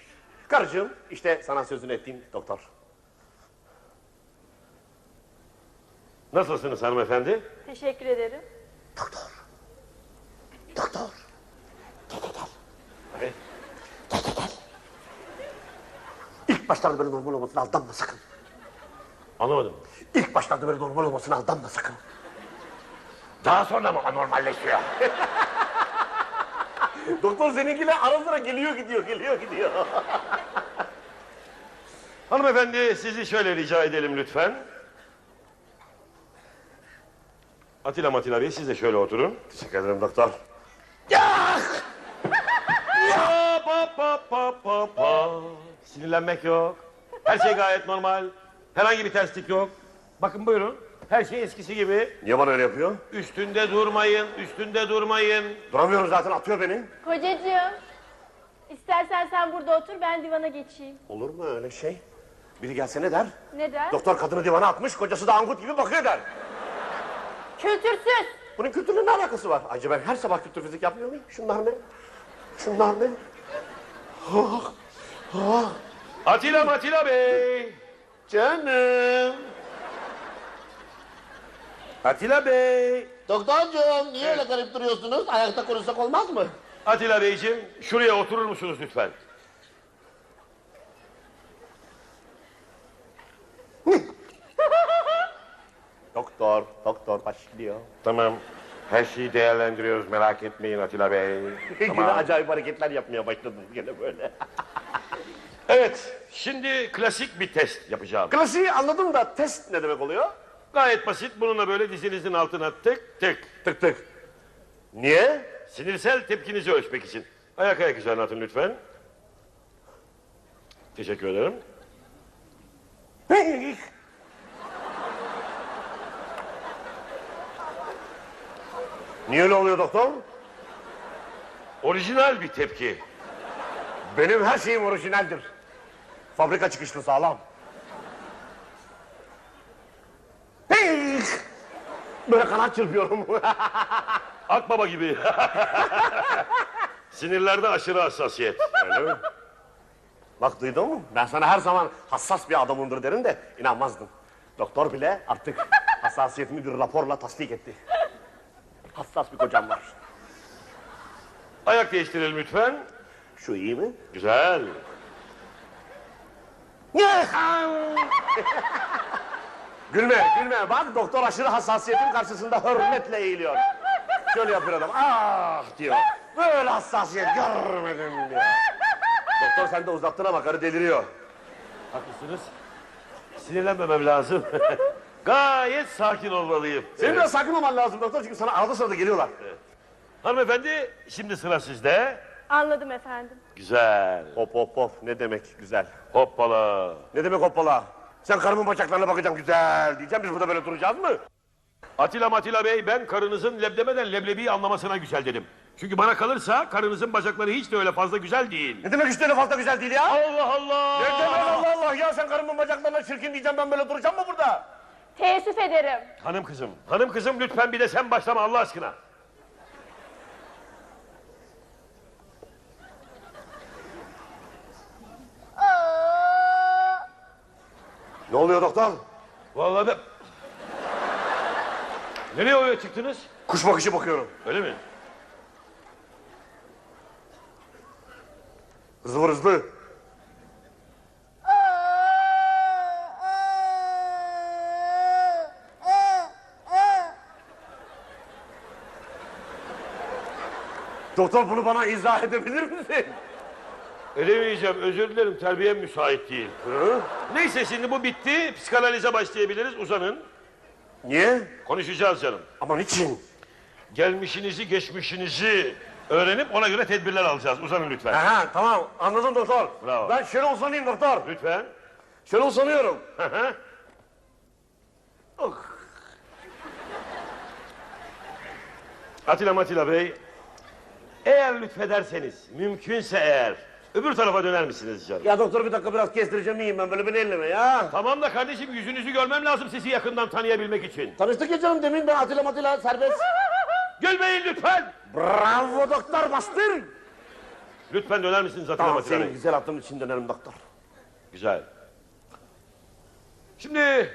Karıcığım işte sana sözünü ettiğim doktor.
Nasılsınız hanımefendi?
Teşekkür ederim.
Doktor. Doktor. Gel gel gel.
Evet.
Gel gel gel. İlk başlarda böyle normal olmasına aldanma sakın.
Anlamadım.
İlk başlarda böyle normal olmasına aldanma sakın. Daha sonra mı anormalleşiyor? Doktor seninkiyle ara sıra geliyor gidiyor geliyor gidiyor.
Hanımefendi sizi şöyle rica edelim lütfen. Atilla Matilla Bey siz de şöyle oturun.
Teşekkür ederim doktor.
Hop hop hop hop hop hop. Sinirlenmek yok. Her şey gayet normal. Herhangi bir terslik yok. Bakın buyurun. Her şey eskisi gibi.
Niye bana öyle yapıyor?
Üstünde durmayın, üstünde durmayın.
Duramıyorum zaten atıyor beni.
Kocacığım. İstersen sen burada otur ben divana geçeyim.
Olur mu öyle şey? Biri gelse ne der?
Ne der?
Doktor kadını divana atmış, kocası da angut gibi bakıyor der.
Kültürsüz.
Bunun kültürle ne alakası var? Acaba ben her sabah kültür fizik yapmıyor muyum? Şunlar ne? Şunlar ne?
Atilla Matilla Bey.
Canım.
Atilla Bey.
Doktorcuğum niye öyle garip duruyorsunuz? Ayakta konuşsak olmaz mı?
Atilla Beyciğim şuraya oturur musunuz lütfen?
Doktor, doktor başlıyor.
Tamam. Her şeyi değerlendiriyoruz merak etmeyin Atilla Bey.
Yine acayip hareketler yapmaya başladınız gene böyle.
Evet, şimdi klasik bir test yapacağım.
Klasiği anladım da test ne demek oluyor?
Gayet basit. Bununla böyle dizinizin altına tık tık.
Tık tık. Niye?
Sinirsel tepkinizi ölçmek için. Ayak ayak üzerine atın lütfen. Teşekkür ederim.
Niye öyle oluyor doktor?
Orijinal bir tepki.
Benim her şeyim orijinaldir. Fabrika çıkışlı sağlam. Hey! Böyle kanat çırpıyorum.
Akbaba gibi. Sinirlerde aşırı hassasiyet.
Öyle mi? Bak duydun mu? Ben sana her zaman hassas bir adamımdır derim de inanmazdın. Doktor bile artık hassasiyetimi bir raporla tasdik etti. Hassas bir kocam var.
Ayak değiştirelim lütfen.
Şu iyi mi?
Güzel.
Gülme, gülme. Bak doktor aşırı hassasiyetin karşısında hürmetle eğiliyor. Şöyle yapıyor adam. Ah diyor. Böyle hassasiyet görmedim diyor. Doktor sen de uzattın ama karı deliriyor.
Haklısınız. Sinirlenmemem lazım. Gayet sakin olmalıyım.
Senin biraz sakin olman lazım doktor çünkü sana arada sırada geliyorlar.
Hanımefendi şimdi sıra sizde.
Anladım efendim.
Güzel.
Hop hop hop ne demek güzel.
Hoppala.
Ne demek hoppala? Sen karımın bacaklarına bakacaksın güzel diyeceğim biz burada böyle duracağız mı?
Atilla Matilla Bey ben karınızın leblemeden leblebiyi anlamasına güzel dedim. Çünkü bana kalırsa karınızın bacakları hiç de öyle fazla güzel değil.
Ne demek üç tane fazla güzel değil ya?
Allah Allah.
Ne demek Allah Allah ya sen karımın bacaklarına çirkin diyeceğim ben böyle duracağım mı burada?
Teessüf ederim.
Hanım kızım, hanım kızım lütfen bir de sen başlama Allah aşkına.
Ne oluyor doktor?
Vallahi ben... Nereye oraya çıktınız?
Kuş bakışı bakıyorum.
Öyle mi?
Hızlı vur hızlı. Doktor bunu bana izah edebilir misin?
Edemeyeceğim özür dilerim terbiyem müsait değil.
Hı?
Neyse şimdi bu bitti. Psikanalize başlayabiliriz. Uzanın.
Niye?
Konuşacağız canım.
Ama niçin?
Gelmişinizi geçmişinizi öğrenip ona göre tedbirler alacağız. Uzanın lütfen.
Aha tamam anladım doktor.
Bravo.
Ben şöyle uzanayım doktor.
Lütfen.
Şöyle uzanıyorum. Oh.
Atilla Matilla Bey, eğer lütfederseniz, mümkünse eğer, öbür tarafa döner misiniz canım?
Ya doktor bir dakika biraz kestireceğim iyiyim ben böyle beni elleme ya.
Tamam da kardeşim yüzünüzü görmem lazım sizi yakından tanıyabilmek için.
Tanıştık ya canım demin ben Atilla Matilla serbest.
Gülmeyin lütfen.
Bravo doktor bastır.
Lütfen döner misiniz Atilla
Tamam
Matilla Bey?
senin güzel attığın için dönerim doktor.
Güzel. Şimdi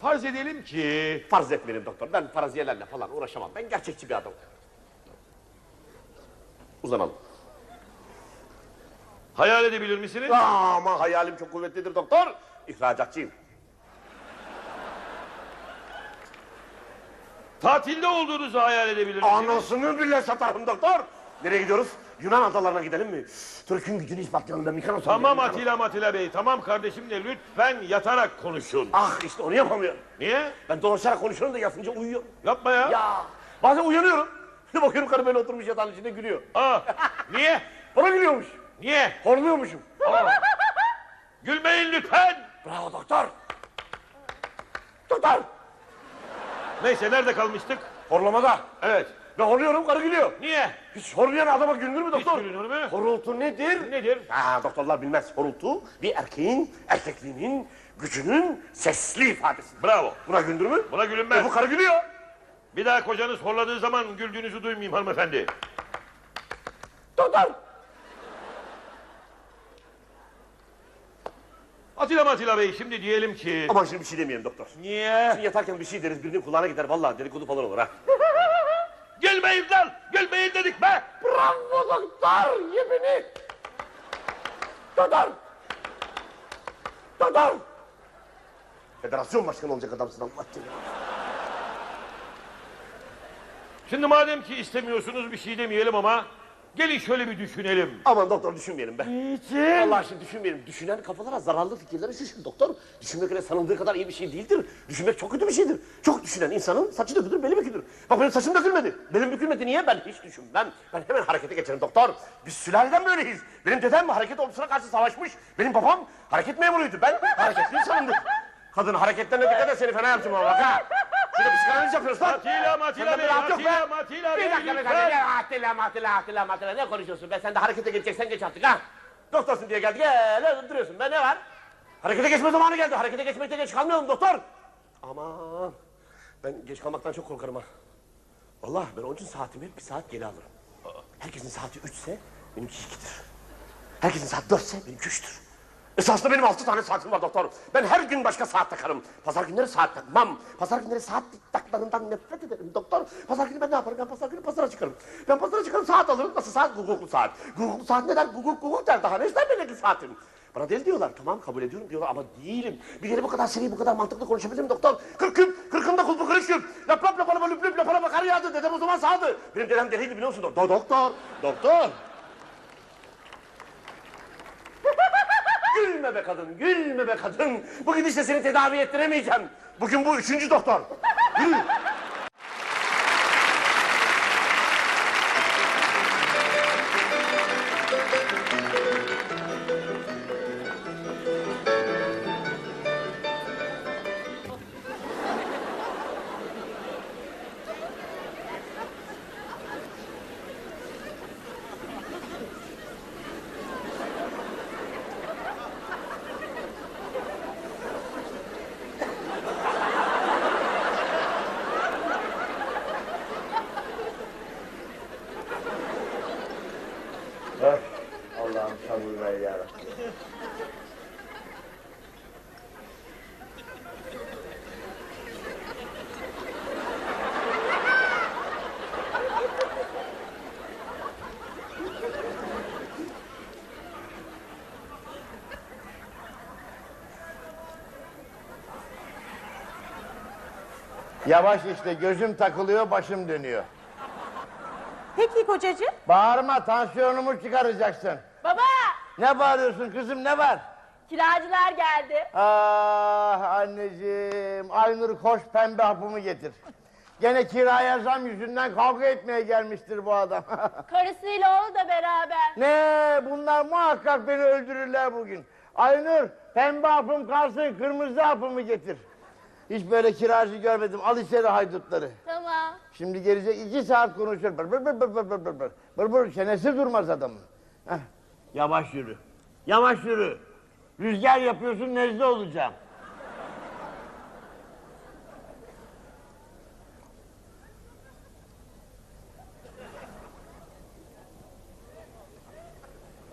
farz edelim ki
Farz etmeyelim doktor ben paraziyelerle falan uğraşamam. Ben gerçekçi bir adamım. Uzanalım.
Hayal edebilir misiniz?
Ama hayalim çok kuvvetlidir doktor. İhracatçıyım.
Tatilde olduğunuzu hayal edebilir misiniz?
Anasını bile satarım doktor. Nereye gidiyoruz? Yunan adalarına gidelim mi? Türk'ün gücünü ispatlayalım ben Mikanos'a
Tamam
Mikanos.
Atilla Matilla Bey, tamam kardeşim de lütfen yatarak konuşun.
Ah işte onu yapamıyorum.
Niye?
Ben dolaşarak konuşuyorum da yatınca uyuyorum.
Yapma ya.
Ya bazen uyanıyorum. Bir bakıyorum karı böyle oturmuş yatağın içinde gülüyor.
Aa, niye?
Bana gülüyormuş.
Niye?
Horluyormuşum.
Gülmeyin lütfen.
Bravo doktor. Doktor.
Neyse nerede kalmıştık?
Horlamada.
Evet.
Ben horluyorum karı gülüyor.
Niye?
Hiç horlayan adama gülünür mü doktor?
Hiç gülünür mü?
Horultu nedir?
Nedir?
Ha, doktorlar bilmez. Horultu bir erkeğin erkekliğinin gücünün sesli ifadesi.
Bravo.
Buna güldür mü?
Buna gülünmez.
E, bu karı gülüyor.
Bir daha kocanız horladığı zaman güldüğünüzü duymayayım hanımefendi.
Doktor.
Atilla Matilla Bey şimdi diyelim ki...
Aman şimdi bir şey demeyelim doktor.
Niye?
Şimdi yatarken bir şey deriz birinin kulağına gider. Vallahi dedikodu falan olur ha.
Gülmeyin lan! Gülmeyin dedik be!
Bravo doktor. Ye beni. Doktor. Doktor. Federasyon başkanı olacak adamsın Allah aşkına.
Şimdi madem ki istemiyorsunuz bir şey demeyelim ama... Gelin şöyle bir düşünelim.
Aman doktor düşünmeyelim be.
Niçin?
Allah aşkına düşünmeyelim. Düşünen kafalara zararlı fikirlere şişir doktor. Düşünmek öyle sanıldığı kadar iyi bir şey değildir. Düşünmek çok kötü bir şeydir. Çok düşünen insanın saçı dökülür, beli bükülür. Bak benim saçım dökülmedi. Belim bükülmedi. Niye? Ben hiç düşünmem. Ben hemen harekete geçerim doktor. Biz sülaleden böyleyiz. Benim dedem hareket ordusuna karşı savaşmış. Benim babam hareket memuruydu. Ben hareketli insanımdır. Kadın hareketlerine dikkat et seni fena yapacağım ama bak ha. Şurada psikanaliz yapıyoruz lan.
Atilla Matilla
Sende
Bey,
bir rahat yok be.
Atilla Matilla
Bir dakika bir dakika.
lütfen.
Ne Atilla matilla atilla matilla ne konuşuyorsun be? Sen de harekete geçeceksen geç artık ha. Doktorsun diye geldik. Gel öyle duruyorsun be ne var? Harekete geçme zamanı geldi. Harekete geçmekte geç kalmayalım doktor. Aman. Ben geç kalmaktan çok korkarım ha. Vallahi ben onun için saatimi bir saat geri alırım. Herkesin saati üçse benimki ikidir. Herkesin saati dörtse benimki üçtür. Esasında benim altı tane saatim var doktor. Ben her gün başka saat takarım. Pazar günleri saat takmam. Pazar günleri saat taklarından nefret ederim doktor. Pazar günü ben ne yaparım? Ben pazar günü pazara çıkarım. Ben pazara çıkarım saat alırım. Nasıl saat? Guguklu saat. Guguklu saat ne der? Guguk guguk der. Daha ne ister benim saatim? Bana deli diyorlar. Tamam kabul ediyorum diyorlar ama değilim. Bir kere bu kadar seri, bu kadar mantıklı konuşabilir miyim doktor? Kırkım, kırkımda kulpu kırışım. Lap lap lapalama lüp lüp lapalama kar yağdı. Dedem o zaman sağdı. Benim dedem deliydi biliyor musun? Do doktor, doktor. Gülme be kadın, gülme be kadın. Bu gidişle seni tedavi ettiremeyeceğim. Bugün bu üçüncü doktor. Yürü.
Yavaş işte gözüm takılıyor başım dönüyor.
Peki kocacığım.
Bağırma tansiyonumu çıkaracaksın.
Baba
Ne bağırıyorsun kızım ne var?
kiracılar geldi.
Ah anneciğim Aynur koş pembe hapımı getir. Gene kiraya zam yüzünden kavga etmeye gelmiştir bu adam.
Karısıyla oğlu da beraber.
ne bunlar muhakkak beni öldürürler bugün. Aynur pembe hapım kalsın kırmızı hapımı getir. Hiç böyle kiracı görmedim al içeri haydutları.
Tamam.
Şimdi gelecek iki saat konuşur. Bır bır bır bır bır bır bır bır. Bır bır çenesi durmaz adamın. Heh, Yavaş yürü. Yavaş yürü. Rüzgar yapıyorsun nezle olacağım.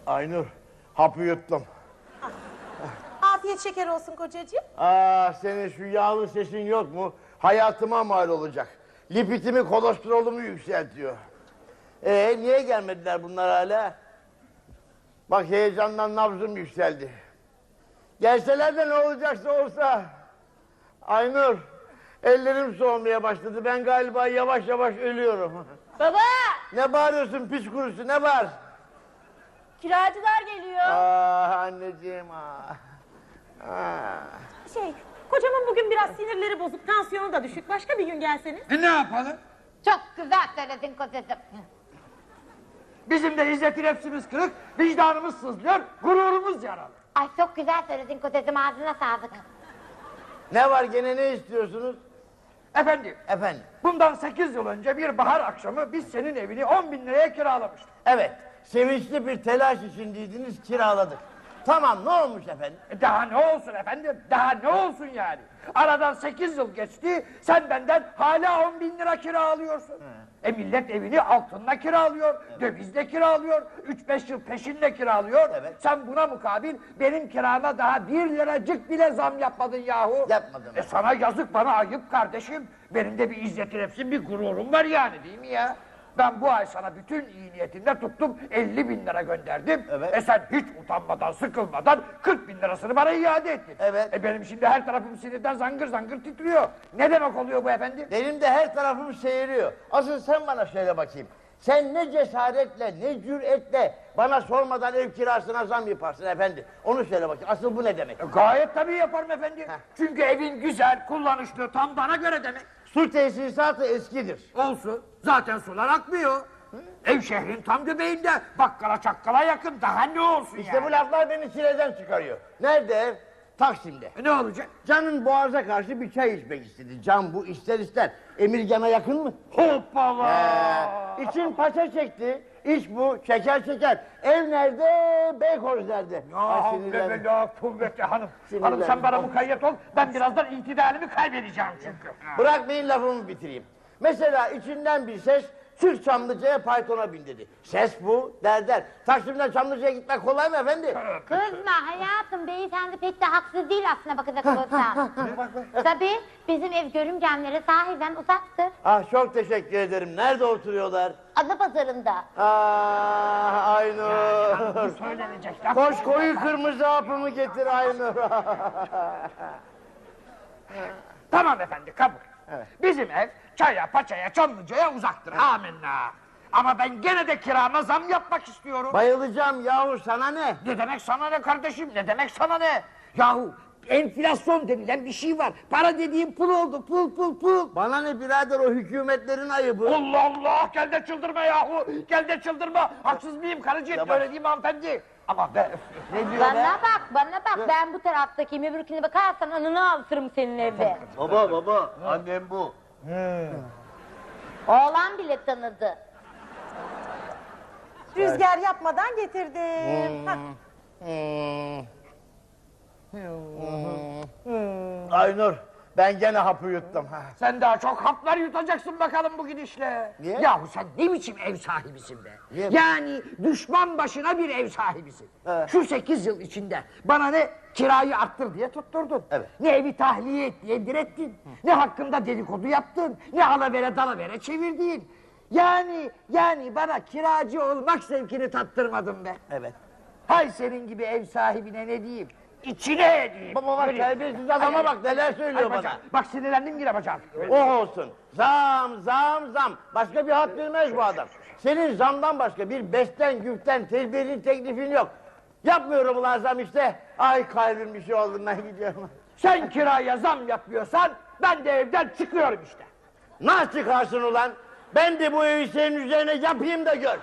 Aynur, hapı yuttum.
Afiyet şeker olsun kocacığım.
Aa, senin şu yağlı sesin yok mu? Hayatıma mal olacak. Lipitimi, kolesterolümü yükseltiyor. Ee, niye gelmediler bunlar hala? Bak heyecandan nabzım yükseldi. Gelseler de ne olacaksa olsa. Aynur, ellerim soğumaya başladı. Ben galiba yavaş yavaş ölüyorum.
Baba
ne bağırıyorsun pis kurusu, ne var?
kiracılar geliyor.
Ah anneciğim ah. Ah.
Şey kocamın bugün biraz sinirleri bozuk tansiyonu da düşük. Başka bir gün gelseniz.
E ne yapalım?
Çok güzel söyledin kocacığım.
Bizim de izzeti nefsimiz kırık, vicdanımız sızlıyor, gururumuz yaralı.
Ay çok güzel söyledin kocacığım ağzına sağlık.
Ne var gene ne istiyorsunuz?
Efendim,
Efendim?
bundan sekiz yıl önce bir bahar akşamı biz senin evini on bin liraya kiralamıştık.
Evet, sevinçli bir telaş içindeydiniz, kiraladık. Tamam, ne olmuş efendim?
E Daha ne olsun efendim, daha ne olsun yani? Aradan sekiz yıl geçti, sen benden hala on bin lira kira alıyorsun. E millet evini altınla kiralıyor, dövizle kiralıyor, üç beş yıl peşinle kiralıyor.
Evet.
Sen buna mukabil benim kirama daha bir liracık bile zam yapmadın yahu.
Yapmadım.
E sana yazık bana ayıp kardeşim. Benim de bir izzeti nefsim, bir gururum var yani değil mi ya? Ben bu ay sana bütün iyi niyetimle tuttum 50 bin lira gönderdim.
Evet.
E sen hiç utanmadan sıkılmadan 40 bin lirasını bana iade ettin.
Evet.
E benim şimdi her tarafım sinirden zangır zangır titriyor. Ne demek oluyor bu efendim?
Benim de her tarafım seyiriyor. Asıl sen bana söyle bakayım. Sen ne cesaretle, ne cüretle bana sormadan ev kirasına zam yaparsın efendi. Onu söyle bakayım. Asıl bu ne demek?
E gayet tabii yaparım efendim. Çünkü evin güzel, kullanışlı, tam bana göre demek.
Su tesisatı eskidir.
Olsun. Zaten sular akmıyor. Ev şehrin tam göbeğinde. Bakkala çakkala yakın. Daha ne olsun
İşte
yani?
bu laflar beni çileden çıkarıyor. Nerede ev? Taksim'de.
E ne olacak?
Canın boğaza karşı bir çay içmek istedi. Can bu ister ister. Emirgan'a yakın mı?
Hoppala.
Ee, için paça çekti. İş bu, şeker şeker. Ev nerede? Beykoz nerede?
Ya
sinirlendim.
ve la kuvvete hanım.
Sinirlendim.
Hanım sen bana mukayyet ol. Ben birazdan itidalimi kaybedeceğim çünkü.
Bırakmayın lafımı bitireyim. Mesela içinden bir ses çık Çamlıca'ya Python'a bin dedi. Ses bu der der. Taksim'den Çamlıca'ya gitmek kolay mı efendi?
Kızma hayatım beyefendi pek de haksız değil aslına bakacak olursa. Tabii bizim ev görümcemlere sahiden uzaktır.
ah çok teşekkür ederim. Nerede oturuyorlar?
Adı pazarında.
Ah Aynur.
Söylenecek laf.
Koş koyu kırmızı hapımı getir Aynur.
Tamam efendi kabul. Bizim ev çaya paçaya çamlıcaya uzaktır. Amenna. Ama ben gene de kirama zam yapmak istiyorum.
Bayılacağım yahu sana ne?
Ne demek sana ne kardeşim? Ne demek sana ne? Yahu enflasyon denilen bir şey var. Para dediğim pul oldu. Pul pul pul.
Bana ne birader o hükümetlerin ayıbı.
Allah Allah gel de çıldırma yahu. Gel de çıldırma. Haksız mıyım karıcığım?
Tamam.
Böyle mi hanımefendi? Ama be.
Ne diyor be?
Bana bak bana bak ben bu taraftaki öbürküne bakarsan anını aldırırım senin evde.
Baba baba annem bu.
Oğlan bile tanıdı.
Rüzgar yapmadan getirdim. Hah.
Aynur ben gene hapı yuttum. ha.
Sen daha çok haplar yutacaksın bakalım bu gidişle.
Niye?
Yahu sen ne biçim ev sahibisin be?
Niye?
Yani düşman başına bir ev sahibisin.
Evet.
Şu sekiz yıl içinde bana ne kirayı arttır diye tutturdun.
Evet.
Ne evi tahliye et diye direttin. Ne hakkında dedikodu yaptın. Ne alavere dalavere çevirdin. Yani yani bana kiracı olmak zevkini tattırmadın be.
Evet.
Hay senin gibi ev sahibine ne diyeyim? İçine edeyim.
Baba bak terbiyesiz adama
Ay, ay,
bak neler
ay,
söylüyor bana.
bacak. Bak sinirlendim yine bacağım.
O olsun. Zam zam zam. Başka bir hat bilmez bu adam.
Senin zamdan başka bir besten, güften, tedbirin, teklifin yok. Yapmıyorum ulan zam işte. Ay kalbim bir şey oldu ben gidiyorum.
Sen kiraya zam yapıyorsan ben de evden çıkıyorum işte.
Nasıl çıkarsın ulan? Ben de bu evi senin üzerine yapayım da gör.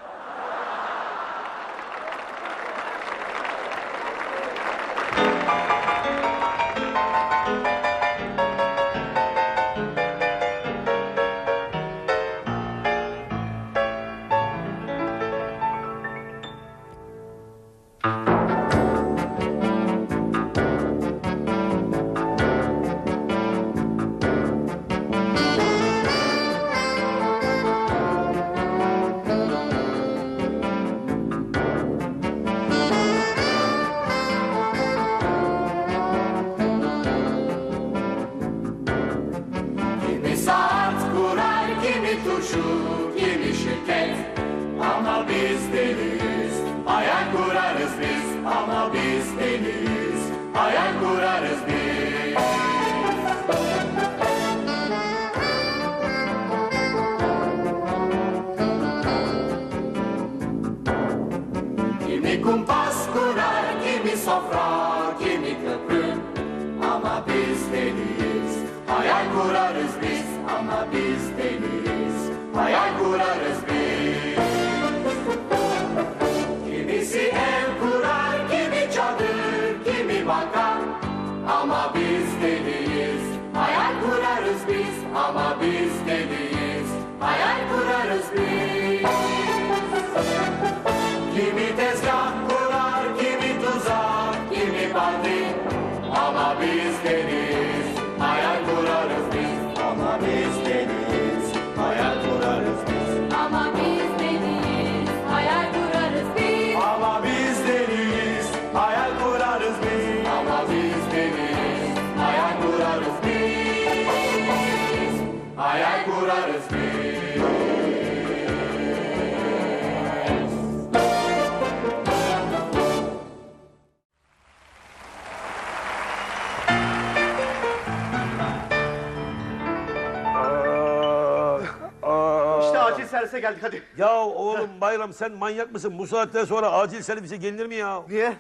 Bayram sen manyak mısın? Bu saatten sonra acil servise gelinir mi ya?
Niye?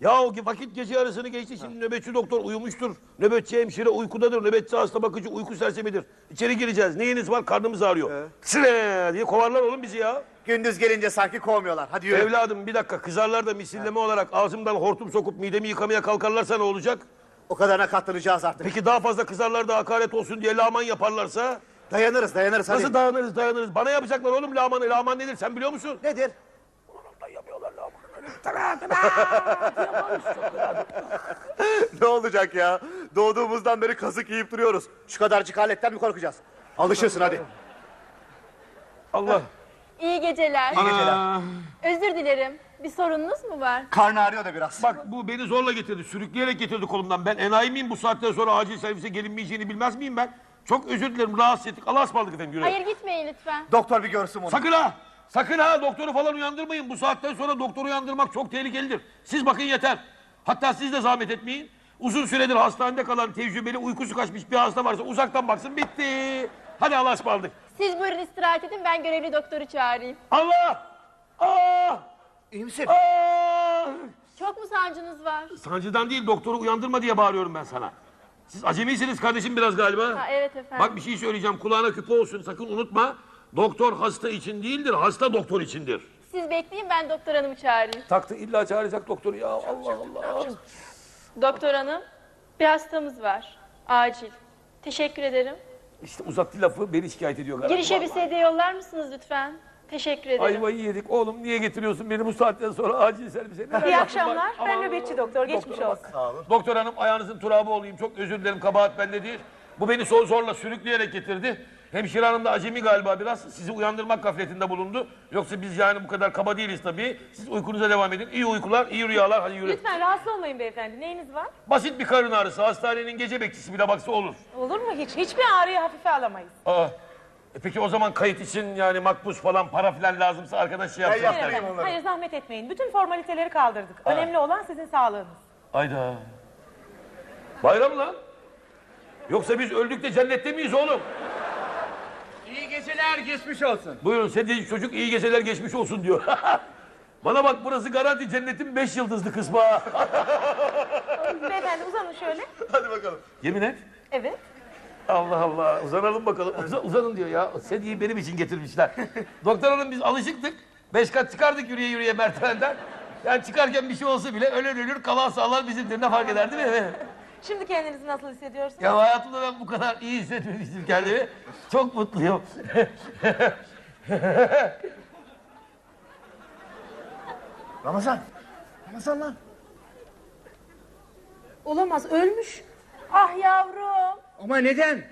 Ya o vakit gece yarısını geçti şimdi nöbetçi doktor uyumuştur. Nöbetçi hemşire uykudadır. Nöbetçi hasta bakıcı uyku sersemidir. İçeri gireceğiz. Neyiniz var? Karnımız ağrıyor. Sıre diye kovarlar oğlum bizi ya.
Gündüz gelince sanki kovmuyorlar. Hadi yürü.
Evladım bir dakika kızarlar da misilleme olarak ağzımdan hortum sokup midemi yıkamaya kalkarlarsa ne olacak?
O kadarına katlanacağız artık.
Peki daha fazla kızarlar da hakaret olsun diye laman yaparlarsa?
Dayanırız dayanırız hadi.
Nasıl dayanırız dayanırız? Bana yapacaklar oğlum lamanı. Laman nedir sen biliyor musun?
Nedir? ne olacak ya? Doğduğumuzdan beri kazık yiyip duruyoruz. Şu kadarcık aletten mi korkacağız? Alışırsın hadi.
Allah.
İyi geceler.
İyi geceler.
Özür dilerim. Bir sorununuz mu var?
Karnı ağrıyor da biraz.
Bak bu beni zorla getirdi. Sürükleyerek getirdi kolumdan. Ben enayi miyim bu saatten sonra acil servise gelinmeyeceğini bilmez miyim ben? Çok özür dilerim rahatsız ettik. Allah'a ısmarladık efendim. Yürü.
Hayır gitmeyin lütfen.
Doktor bir görsün bunu.
Sakın ha! Sakın ha! Doktoru falan uyandırmayın. Bu saatten sonra doktoru uyandırmak çok tehlikelidir. Siz bakın yeter. Hatta siz de zahmet etmeyin. Uzun süredir hastanede kalan tecrübeli uykusu kaçmış bir hasta varsa uzaktan baksın bitti. Hadi Allah'a ısmarladık.
Siz buyurun istirahat edin ben görevli doktoru çağırayım.
Allah! Aa!
İyi misin?
Aa!
Çok mu sancınız var?
Sancıdan değil doktoru uyandırma diye bağırıyorum ben sana. Siz acemisiniz kardeşim biraz galiba.
Ha, evet efendim.
Bak bir şey söyleyeceğim kulağına küpe olsun sakın unutma. Doktor hasta için değildir, hasta doktor içindir.
Siz bekleyin ben doktor hanımı çağırayım.
Taktı illa çağıracak doktoru ya Allah Allah.
Doktor hanım bir hastamız var. Acil. Teşekkür ederim.
İşte uzattı lafı beni şikayet ediyor galiba.
Girişe bir sedye yollar mısınız lütfen? Teşekkür ederim.
Ayvayı yedik oğlum niye getiriyorsun beni bu saatten sonra acil servise? Neler
İyi akşamlar.
ben?
Ben
Aman
nöbetçi doktor. Geçmiş
doktora
olsun.
bak. Doktor hanım ayağınızın turabı olayım çok özür dilerim kabahat bende değil. Bu beni son zorla sürükleyerek getirdi. Hemşire hanım da acemi galiba biraz sizi uyandırmak gafletinde bulundu. Yoksa biz yani bu kadar kaba değiliz tabii. Siz uykunuza devam edin. İyi uykular, iyi rüyalar. Hadi yürü.
Lütfen rahatsız olmayın beyefendi. Neyiniz var?
Basit bir karın ağrısı. Hastanenin gece bekçisi bile baksa olur.
Olur mu hiç? Hiçbir ağrıyı hafife alamayız.
Aa, e peki o zaman kayıt için yani makbuz falan para falan lazımsa arkadaş şey yapsın.
Hayır. Hayır zahmet etmeyin. Bütün formaliteleri kaldırdık. Önemli olan sizin sağlığınız.
Hayda. Bayram lan. Yoksa biz öldük de cennette miyiz oğlum?
İyi geceler geçmiş olsun.
Buyurun sedye çocuk iyi geceler geçmiş olsun diyor. Bana bak burası garanti cennetin beş yıldızlı kısmı. ha.
Beyefendi uzanın şöyle.
Hadi bakalım. Yemin et.
Evet.
Allah Allah uzanalım bakalım. Uza- uzanın diyor ya. Sedyeyi benim için getirmişler. Doktor hanım biz alışıktık. Beş kat çıkardık yürüye yürüye merdivenden. Yani çıkarken bir şey olsa bile ölen ölür kalan sağlar bizimdir. Ne fark eder değil mi?
Şimdi kendinizi nasıl hissediyorsunuz?
Ya hayatımda ben bu kadar iyi hissetmemiştim kendimi. Çok mutluyum.
Ramazan. Ramazan lan.
Olamaz ölmüş. Ah yavrum.
Ama neden?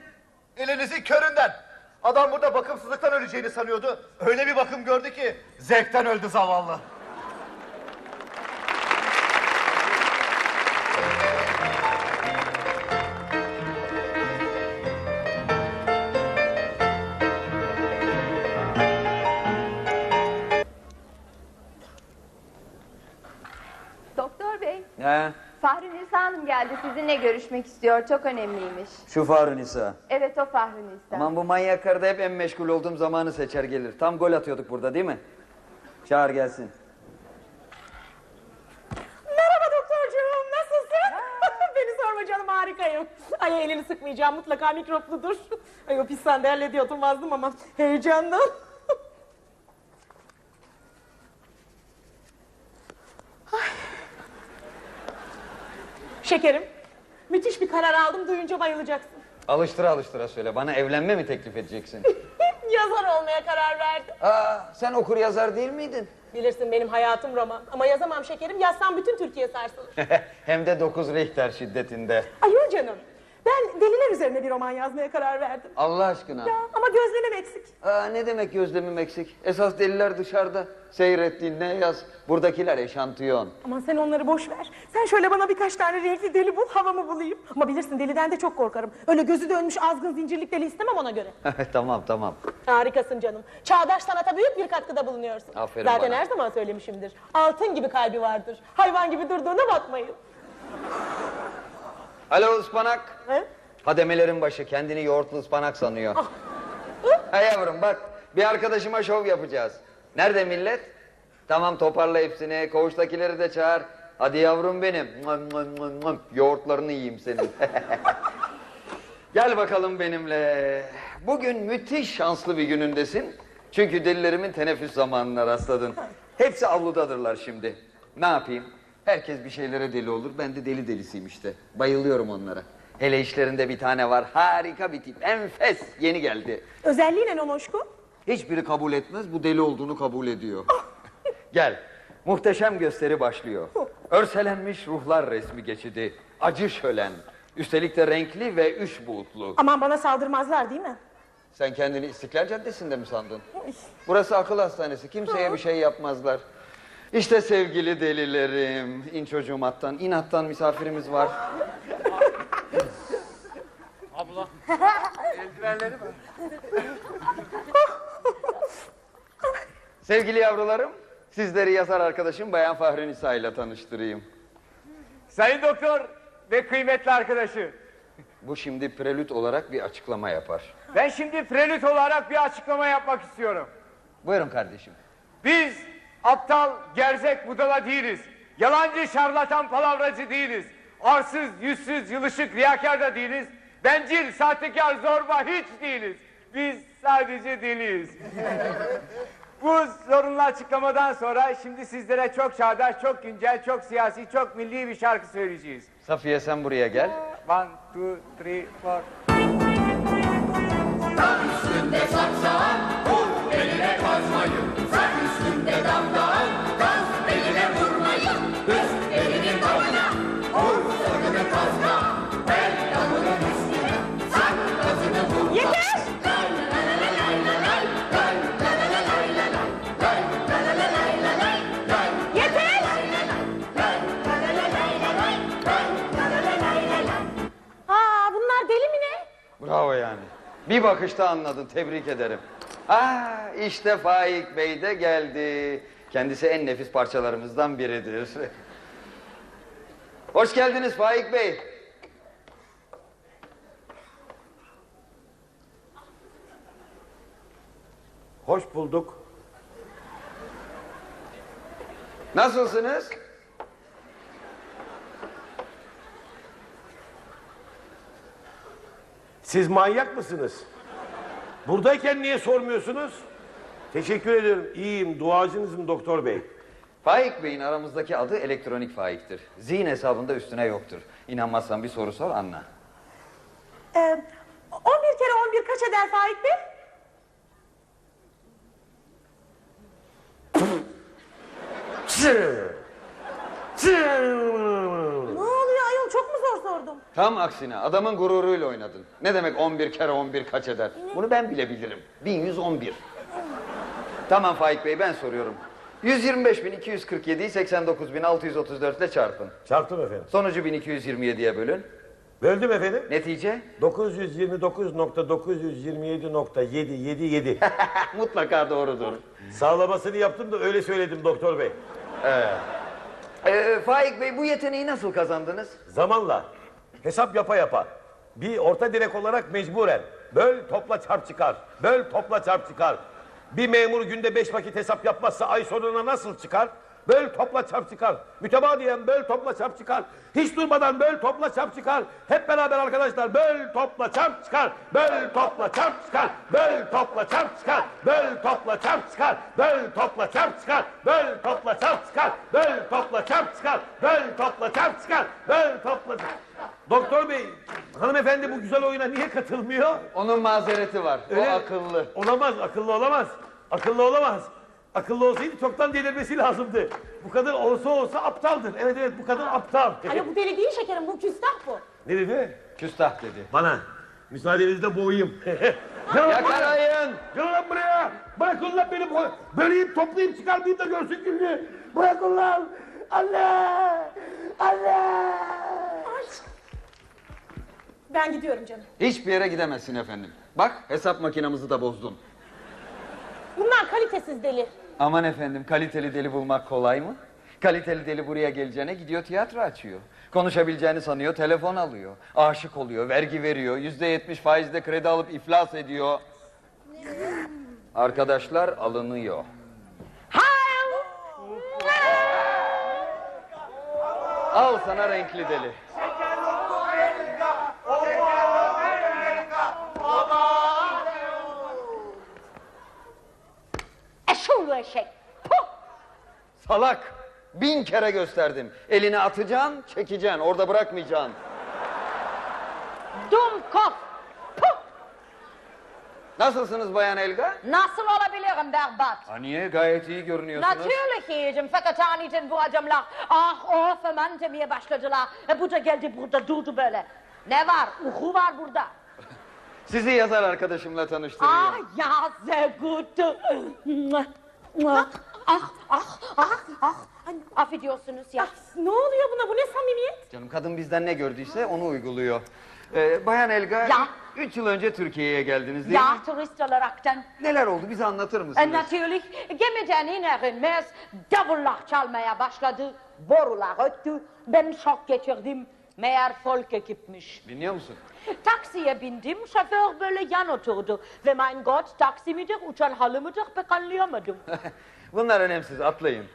Elinizin köründen. Adam burada bakımsızlıktan öleceğini sanıyordu. Öyle bir bakım gördü ki zevkten öldü zavallı.
Sizinle görüşmek istiyor. Çok önemliymiş.
şu Faruk Nisa.
Evet o Fahri Nisa.
Aman bu manyak karı da hep en meşgul olduğum zamanı seçer gelir. Tam gol atıyorduk burada değil mi? Çağır gelsin.
Merhaba doktorcuğum nasılsın? Beni sorma canım harikayım. Ay elini sıkmayacağım mutlaka mikropludur. Ay o pis sandalyede oturmazdım ama heyecandan. Şekerim, müthiş bir karar aldım duyunca bayılacaksın.
Alıştıra alıştıra söyle. Bana evlenme mi teklif edeceksin?
Yazar olmaya karar verdim.
Aa, sen okur yazar değil miydin?
Bilirsin benim hayatım roman ama yazamam şekerim. Yazsam bütün Türkiye sarsılır.
Hem de 9 Richter şiddetinde.
Ayol canım. Ben deliler üzerine bir roman yazmaya karar verdim.
Allah aşkına.
Ya ama gözlemim eksik.
Aa, ne demek gözlemim eksik? Esas deliler dışarıda. Seyrettiğin ne yaz? Buradakiler eşantiyon.
Aman sen onları boş ver. Sen şöyle bana birkaç tane renkli deli bul, havamı bulayım. Ama bilirsin deliden de çok korkarım. Öyle gözü dönmüş azgın zincirlik deli istemem ona göre.
tamam tamam.
Harikasın canım. Çağdaş sanata büyük bir katkıda bulunuyorsun.
Aferin
Zaten
bana.
her zaman söylemişimdir. Altın gibi kalbi vardır. Hayvan gibi durduğuna bakmayın.
Alo ıspanak.
He?
Hademelerin başı kendini yoğurtlu ıspanak sanıyor. ha yavrum bak bir arkadaşıma şov yapacağız. Nerede millet? Tamam toparla hepsini. Koğuştakileri de çağır. Hadi yavrum benim. Yoğurtlarını yiyeyim senin. Gel bakalım benimle. Bugün müthiş şanslı bir günündesin. Çünkü delilerimin teneffüs zamanına rastladın. Hepsi avludadırlar şimdi. Ne yapayım? Herkes bir şeylere deli olur. Ben de deli delisiyim işte. Bayılıyorum onlara. Hele işlerinde bir tane var. Harika bir tip. Enfes. Yeni geldi.
Özelliği ne Nonoşku?
Hiçbiri kabul etmez. Bu deli olduğunu kabul ediyor. Gel. Muhteşem gösteri başlıyor. Örselenmiş ruhlar resmi geçidi. Acı şölen. Üstelik de renkli ve üç boyutlu.
Aman bana saldırmazlar değil mi?
Sen kendini İstiklal Caddesi'nde mi sandın? Burası akıl hastanesi. Kimseye bir şey yapmazlar. İşte sevgili delilerim. İn çocuğum attan. İn attan misafirimiz var.
Abla. Eldivenleri var.
Sevgili yavrularım, sizleri yazar arkadaşım Bayan Fahri Nisa ile tanıştırayım.
Sayın doktor ve kıymetli arkadaşı.
Bu şimdi prelüt olarak bir açıklama yapar.
Ben şimdi prelut olarak bir açıklama yapmak istiyorum.
Buyurun kardeşim.
Biz aptal, gerzek, budala değiliz. Yalancı, şarlatan, palavracı değiliz. Arsız, yüzsüz, yılışık, riyakar da değiliz. Bencil, sahtekar, zorba hiç değiliz. Biz sadece deliyiz. Bu sorunlu açıklamadan sonra şimdi sizlere çok çağdaş, çok güncel, çok siyasi, çok milli bir şarkı söyleyeceğiz.
Safiye sen buraya gel.
One, two, three, four.
Üstünde saksağın, vur eline kazmayı. Sen üstünde damdağın, gaz eline vurmayı. Üst elini vur sonunu kazma. Damının üstüne, sen vurma.
Yeter!
Bravo yani. Bir bakışta anladın. Tebrik ederim. Aa, işte Faik Bey de geldi. Kendisi en nefis parçalarımızdan biridir. Hoş geldiniz Faik Bey.
Hoş bulduk.
Nasılsınız?
Siz manyak mısınız? Buradayken niye sormuyorsunuz? Teşekkür ederim. İyiyim. Duacınızım doktor bey.
Faik Bey'in aramızdaki adı elektronik Faik'tir. Zihin hesabında üstüne yoktur. İnanmazsan bir soru sor anla.
Ee, 11 kere 11 kaç eder Faik Bey? Ayol çok sordum?
Tam aksine adamın gururuyla oynadın. Ne demek 11 kere 11 kaç eder? Bunu ben bile bilirim. 1111. tamam Faik Bey ben soruyorum. 125.247'yi 89.634 ile çarpın.
Çarptım efendim.
Sonucu 1227'ye bölün.
Böldüm efendim.
Netice?
929.927.777.
Mutlaka doğrudur.
Sağlamasını yaptım da öyle söyledim doktor bey.
Ee, Faik Bey bu yeteneği nasıl kazandınız?
Zamanla hesap yapa yapa bir orta direk olarak mecburen böl topla çarp çıkar. Böl topla çarp çıkar. Bir memur günde beş vakit hesap yapmazsa ay sonuna nasıl çıkar? Böl topla çarp çıkar. Mütemadiyen böl topla çarp çıkar. Hiç durmadan böl topla çarp çıkar. Hep beraber arkadaşlar böl topla çarp çıkar. Böl topla çarp çıkar. Böl topla çarp çıkar. Böl topla çarp çıkar. Böl topla çarp çıkar. Böl topla çarp çıkar. Böl topla çarp çıkar. Böl topla çarp çıkar. Böl topla Doktor bey, hanımefendi bu güzel oyuna niye katılmıyor?
Onun mazereti var.
Öyle-
O akıllı.
Olamaz, akıllı olamaz. Akıllı olamaz. Akıllı olsaydı çoktan delirmesi lazımdı. Bu kadın olsa olsa aptaldır. Evet evet bu kadın aptal.
Ay bu deli değil şekerim bu küstah bu.
ne dedi?
Küstah dedi.
Bana. Müsaadenizle boğayım.
Yakalayın.
Gel lan buraya. Bırakın lan beni. bu- Böleyim toplayayım çıkarmayayım da görsün gününü. Bırakın lan. Allah. Allah.
Ben gidiyorum canım.
Hiçbir yere gidemezsin efendim. Bak hesap makinamızı da bozdun.
Bunlar kalitesiz deli.
Aman efendim kaliteli deli bulmak kolay mı? Kaliteli deli buraya geleceğine gidiyor tiyatro açıyor. Konuşabileceğini sanıyor telefon alıyor. Aşık oluyor vergi veriyor. Yüzde yetmiş faizle kredi alıp iflas ediyor. Arkadaşlar alınıyor. Al sana renkli deli.
Eşul eşek. Puh!
Salak. Bin kere gösterdim. Elini atacaksın, çekeceksin. Orada bırakmayacaksın.
Dumkopf. Puh!
Nasılsınız Bayan Elga?
Nasıl olabilirim berbat?
Ha niye? Gayet iyi görünüyorsunuz.
Natürlich iyiydim fakat aniden bu adamlar ah oh falan demeye başladılar. E, bu da geldi burada durdu böyle. Ne var? Uhu var burada.
Sizi yazar arkadaşımla tanıştırayım.
Ah ya sehr gut. ah ah ah ah ah. Affediyorsunuz ya.
Ne oluyor buna bu ne samimiyet?
Canım kadın bizden ne gördüyse onu uyguluyor. Ee, Bayan Elga,
Ya.
üç yıl önce Türkiye'ye geldiniz değil
Ja,
mi?
turist olaraktan.
Neler oldu bize anlatır mısınız?
E, natürlich gemiden iner inmez davullar çalmaya başladı. Borular öttü. Ben şok geçirdim. Meğer folk ekipmiş.
Dinliyor musun?
Taksiye bindim, şoför böyle yan oturdu. Ve mein Gott, taksi midir, uçan halı mıdır pek anlayamadım.
Bunlar önemsiz, atlayın.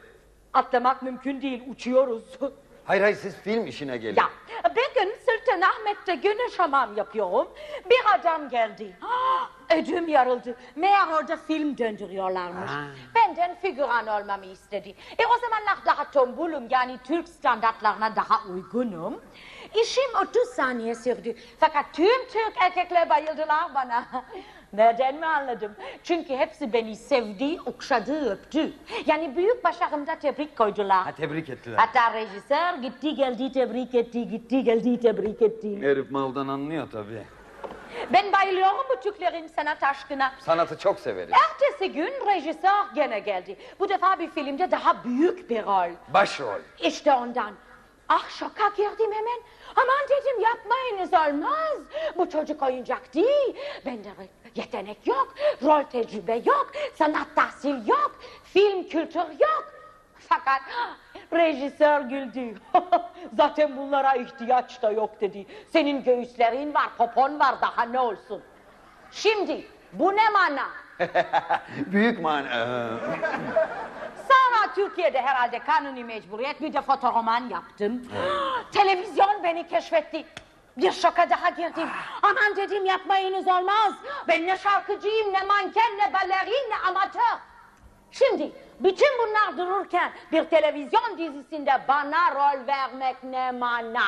Atlamak mümkün değil, uçuyoruz.
Hayır hayır, siz film işine gelin.
ya, bir gün Sultanahmet'te güneş hamam yapıyorum. Bir adam geldi. Ah, Ödüm yarıldı. Meğer orada film döndürüyorlarmış. Benden figüran olmamı istedi. E o zamanlar daha tombulum yani Türk standartlarına daha uygunum. İşim 30 saniye sürdü. Fakat tüm Türk erkekler bayıldılar bana. Nereden mi anladım? Çünkü hepsi beni sevdi, okşadı, öptü. Yani büyük başarımda tebrik koydular.
Ha, tebrik ettiler.
Hatta rejisör gitti geldi tebrik etti, gitti geldi tebrik etti.
Herif maldan anlıyor tabii.
Ben bayılıyorum bu Türklerin sanat aşkına.
Sanatı çok severiz.
Ertesi gün rejisör gene geldi. Bu defa bir filmde daha büyük bir rol.
Başrol.
İşte ondan. Ah şoka girdim hemen. Aman dedim yapmayınız olmaz. Bu çocuk oyuncak değil. Bende re- yetenek yok. Rol tecrübe yok. Sanat tahsil yok. Film kültür yok. Fakat rejisör güldü. Zaten bunlara ihtiyaç da yok dedi. Senin göğüslerin var, popon var daha ne olsun. Şimdi bu ne mana?
Büyük man... Ee,
Sonra Türkiye'de herhalde kanuni mecburiyet bir de fotoroman yaptım. Televizyon beni keşfetti. Bir şoka daha girdim. Aman dedim yapmayınız olmaz. Ben ne şarkıcıyım, ne manken, ne balerin, ne amatör. Şimdi bütün bunlar dururken bir televizyon dizisinde bana rol vermek ne mana.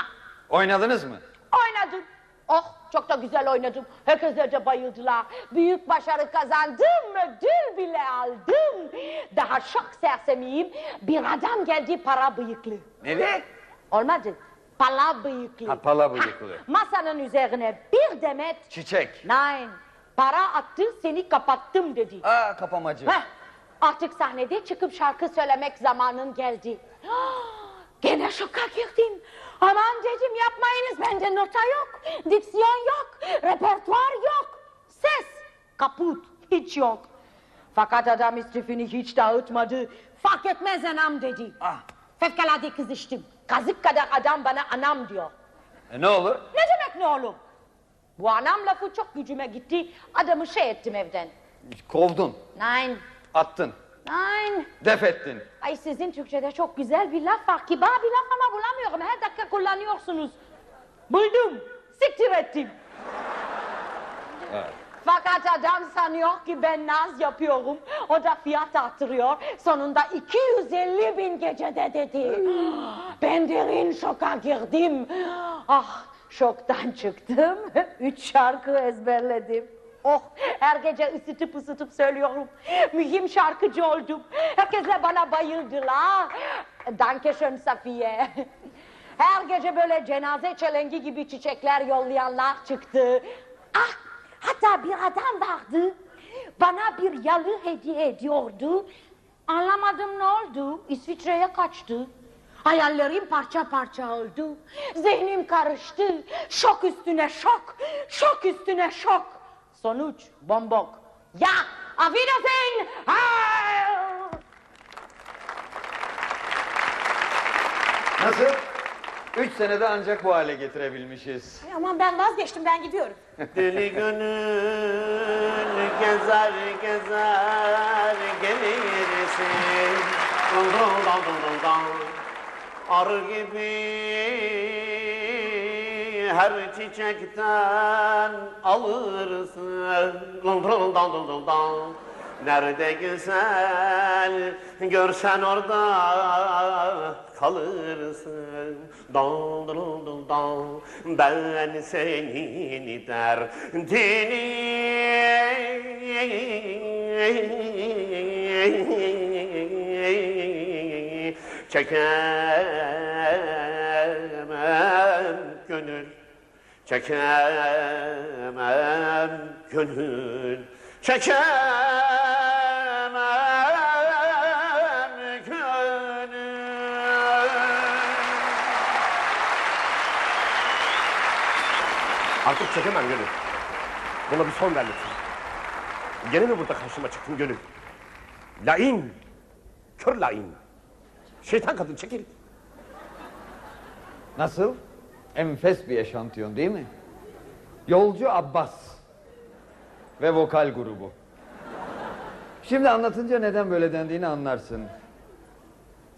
oynadınız mı?
Oynadım. Oh çok da güzel oynadım. Herkese de bayıldılar. Büyük başarı kazandım. Ödül bile aldım. Daha çok sersemiyim. Bir adam geldi para bıyıklı.
Ne?
Olmadı. Pala bıyıklı.
Ha, pala bıyıklı.
Masanın üzerine bir demet.
Çiçek.
Nein. Para attı seni kapattım dedi.
Aa kapamacı.
Heh, artık sahnede çıkıp şarkı söylemek zamanın geldi. Gene şoka girdim. Aman dedim yapmayınız bende nota yok. Diksiyon yok. Repertuar yok. Ses kaput hiç yok. Fakat adam istifini hiç dağıtmadı. Fark etmez anam dedi. Fevkalade kızıştım. Kazık kadar adam bana anam diyor.
E, ne olur?
Ne demek ne olur? Bu anam lafı çok gücüme gitti. Adamı şey ettim evden.
Kovdun,
Nein,
attın,
nein.
def ettin.
Ay sizin Türkçe'de çok güzel bir laf var. Kibar bir laf ama bulamıyorum. Her dakika kullanıyorsunuz. Buldum. Siktir ettim. Fakat adam sanıyor ki ben naz yapıyorum. O da fiyat artırıyor. Sonunda 250 bin gecede dedi. Ben derin şoka girdim. Ah şoktan çıktım. Üç şarkı ezberledim. Oh her gece ısıtıp ısıtıp söylüyorum. Mühim şarkıcı oldum. Herkesle bana bayıldılar. Danke schön Safiye. Her gece böyle cenaze çelengi gibi çiçekler yollayanlar çıktı. Ah hatta bir adam vardı. Bana bir yalı hediye ediyordu. Anlamadım ne oldu. İsviçre'ye kaçtı. Hayallerim parça parça oldu. Zihnim karıştı. Şok üstüne şok. Şok üstüne şok. Sonuç bombok. Ya. Heil!
Nasıl? Üç senede ancak bu hale getirebilmişiz.
Aman ben vazgeçtim ben gidiyorum.
Deli gönül gezer gezer gelirsin Dum dum dum dum dum dum. Arı gibi her çiçekten alırsın Dum dum dum dum dum dum. Nerede güzel görsen orada kalırsın dum dum dum. Ben senin derdini çekemem gönül Çekemem gönül Çekemem Artık çekemem gönül. Buna bir son ver lütfen. Gene mi burada karşıma çıktın gönül? Lain. Kör lain. Şeytan kadın çekil.
Nasıl? Enfes bir eşantiyon değil mi? Yolcu Abbas ve vokal grubu. Şimdi anlatınca neden böyle dendiğini anlarsın.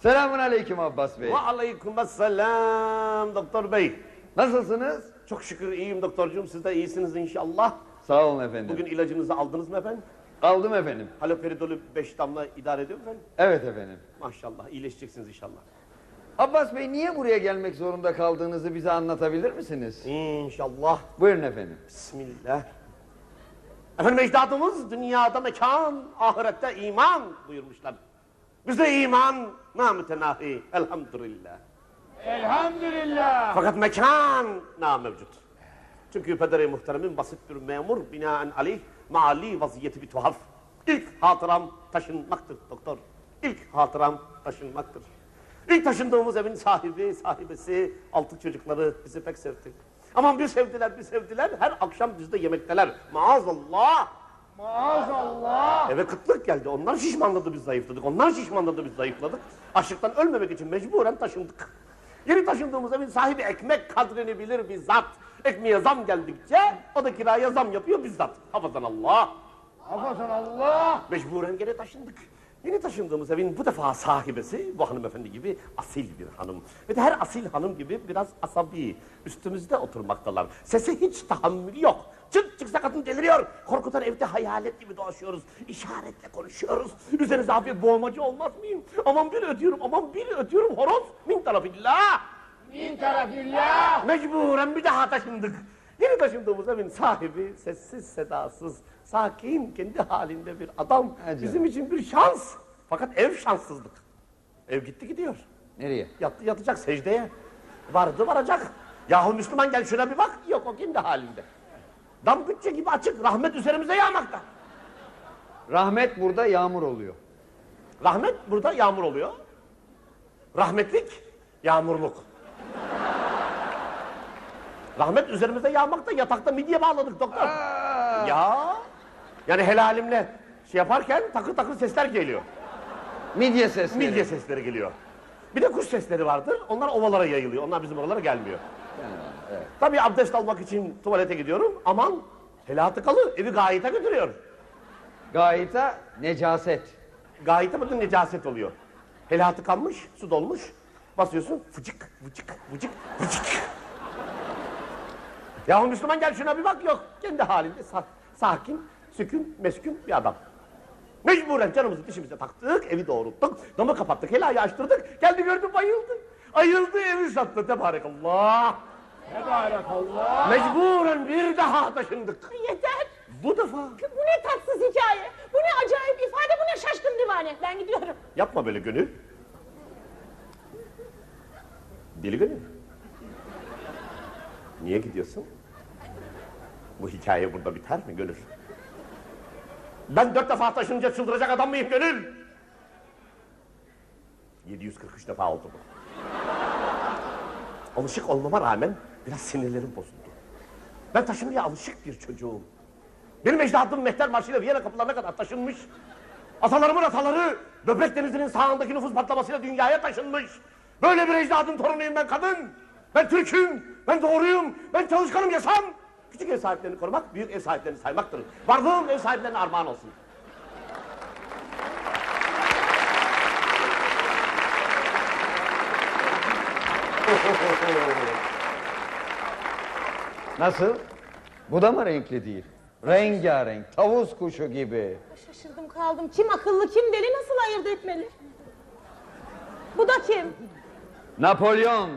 Selamun aleyküm Abbas Bey.
Ve aleykümselam doktor bey.
Nasılsınız?
Çok şükür iyiyim doktorcuğum. Siz de iyisiniz inşallah.
Sağ olun efendim.
Bugün ilacınızı aldınız mı efendim?
Aldım efendim.
Haloperidolü 5 damla idare ediyor mu efendim?
Evet efendim.
Maşallah iyileşeceksiniz inşallah.
Abbas Bey niye buraya gelmek zorunda kaldığınızı bize anlatabilir misiniz?
İnşallah.
Buyurun efendim.
Bismillah. Efendim ecdadımız dünyada mekan, ahirette iman buyurmuşlar. Bize iman namütenahi elhamdülillah.
Elhamdülillah.
Fakat mekan namevcut. Çünkü pederi muhteremin basit bir memur binaen aleyh mali vaziyeti bir tuhaf. İlk hatıram taşınmaktır doktor. İlk hatıram taşınmaktır. İlk taşındığımız evin sahibi, sahibesi, altı çocukları bizi pek sevdi. Aman bir sevdiler, bir sevdiler. Her akşam bizde yemekteler. Maazallah.
Maazallah.
Eve kıtlık geldi. Onlar şişmanladı biz zayıfladık. Onlar şişmanladı biz zayıfladık. Açlıktan ölmemek için mecburen taşındık. Yeni taşındığımız evin sahibi ekmek kadrini bilir bizzat. Ekmeğe zam geldikçe o da kiraya zam yapıyor bizzat. Hafazan Allah.
Affedersin Allah.
Mecburen gene taşındık. Yeni taşındığımız evin bu defa sahibesi bu hanımefendi gibi asil bir hanım. Ve de her asil hanım gibi biraz asabi. Üstümüzde oturmaktalar. Sese hiç tahammülü yok. Çık çıksa kadın deliriyor. Korkudan evde hayalet gibi dolaşıyoruz. İşaretle konuşuyoruz. Üzerinize hafif boğmacı olmaz mıyım? Aman bir ödüyorum, aman bir ödüyorum. Horoz min tarafillah.
Min tarafillah.
Mecburen bir daha taşındık. Yeni taşındığımız evin sahibi sessiz sedasız, sakin, kendi halinde bir adam. Bizim için bir şans. Fakat ev şanssızlık. Ev gitti gidiyor.
Nereye?
Yattı yatacak secdeye. Vardı varacak. Yahu Müslüman gel şuna bir bak. Yok o kendi halinde. Dam bütçe gibi açık. Rahmet üzerimize yağmakta.
Rahmet burada yağmur oluyor.
Rahmet burada yağmur oluyor. Rahmetlik yağmurluk. Rahmet üzerimize yağmakta yatakta midye bağladık doktor. Ya. Yani helalimle şey yaparken takır takır sesler geliyor.
Midye sesleri.
Midye sesleri geliyor. Bir de kuş sesleri vardır. Onlar ovalara yayılıyor. Onlar bizim oralara gelmiyor. Tabii abdest almak için tuvalete gidiyorum. Aman helal tıkalı evi gayete götürüyor.
Gayita necaset.
Gayete bakın necaset oluyor. Helal tıkanmış, su dolmuş. Basıyorsun fıcık fıcık fıcık fıcık. Yahu Müslüman gel şuna bir bak yok. Kendi halinde sa- sakin, sükun, meskun bir adam. Mecburen canımızı dişimize taktık, evi doğrulttuk, damı kapattık, helayı açtırdık. Geldi gördü bayıldı. Ayıldı evi sattı tebarekallah.
Tebarekallah.
Mecburen bir daha taşındık.
Yeter.
Bu defa.
Bu ne tatsız hikaye. Bu ne acayip ifade. Bu ne şaşkın divane. Ben gidiyorum.
Yapma böyle gönül. Deli gönül. Niye gidiyorsun? Bu hikaye burada biter mi gönül? Ben dört defa taşınınca çıldıracak adam mıyım gönül? 743 defa oldu bu. Alışık olmama rağmen biraz sinirlerim bozuldu. Ben taşınmaya alışık bir çocuğum. Benim ecdadım Mehter Marşı'yla Viyana kapılarına kadar taşınmış. Atalarımın ataları Böbrek Denizi'nin sağındaki nüfus patlamasıyla dünyaya taşınmış. Böyle bir ecdadın torunuyum ben kadın. Ben Türk'üm, ben doğruyum, ben çalışkanım yasam. Küçük ev sahiplerini korumak, büyük ev sahiplerini saymaktır. Varlığım ev sahiplerine armağan olsun.
Nasıl? Bu da mı renkli değil? Rengarenk, tavus kuşu gibi.
Şaşırdım kaldım. Kim akıllı kim deli nasıl ayırt etmeli? Bu da kim?
Napolyon.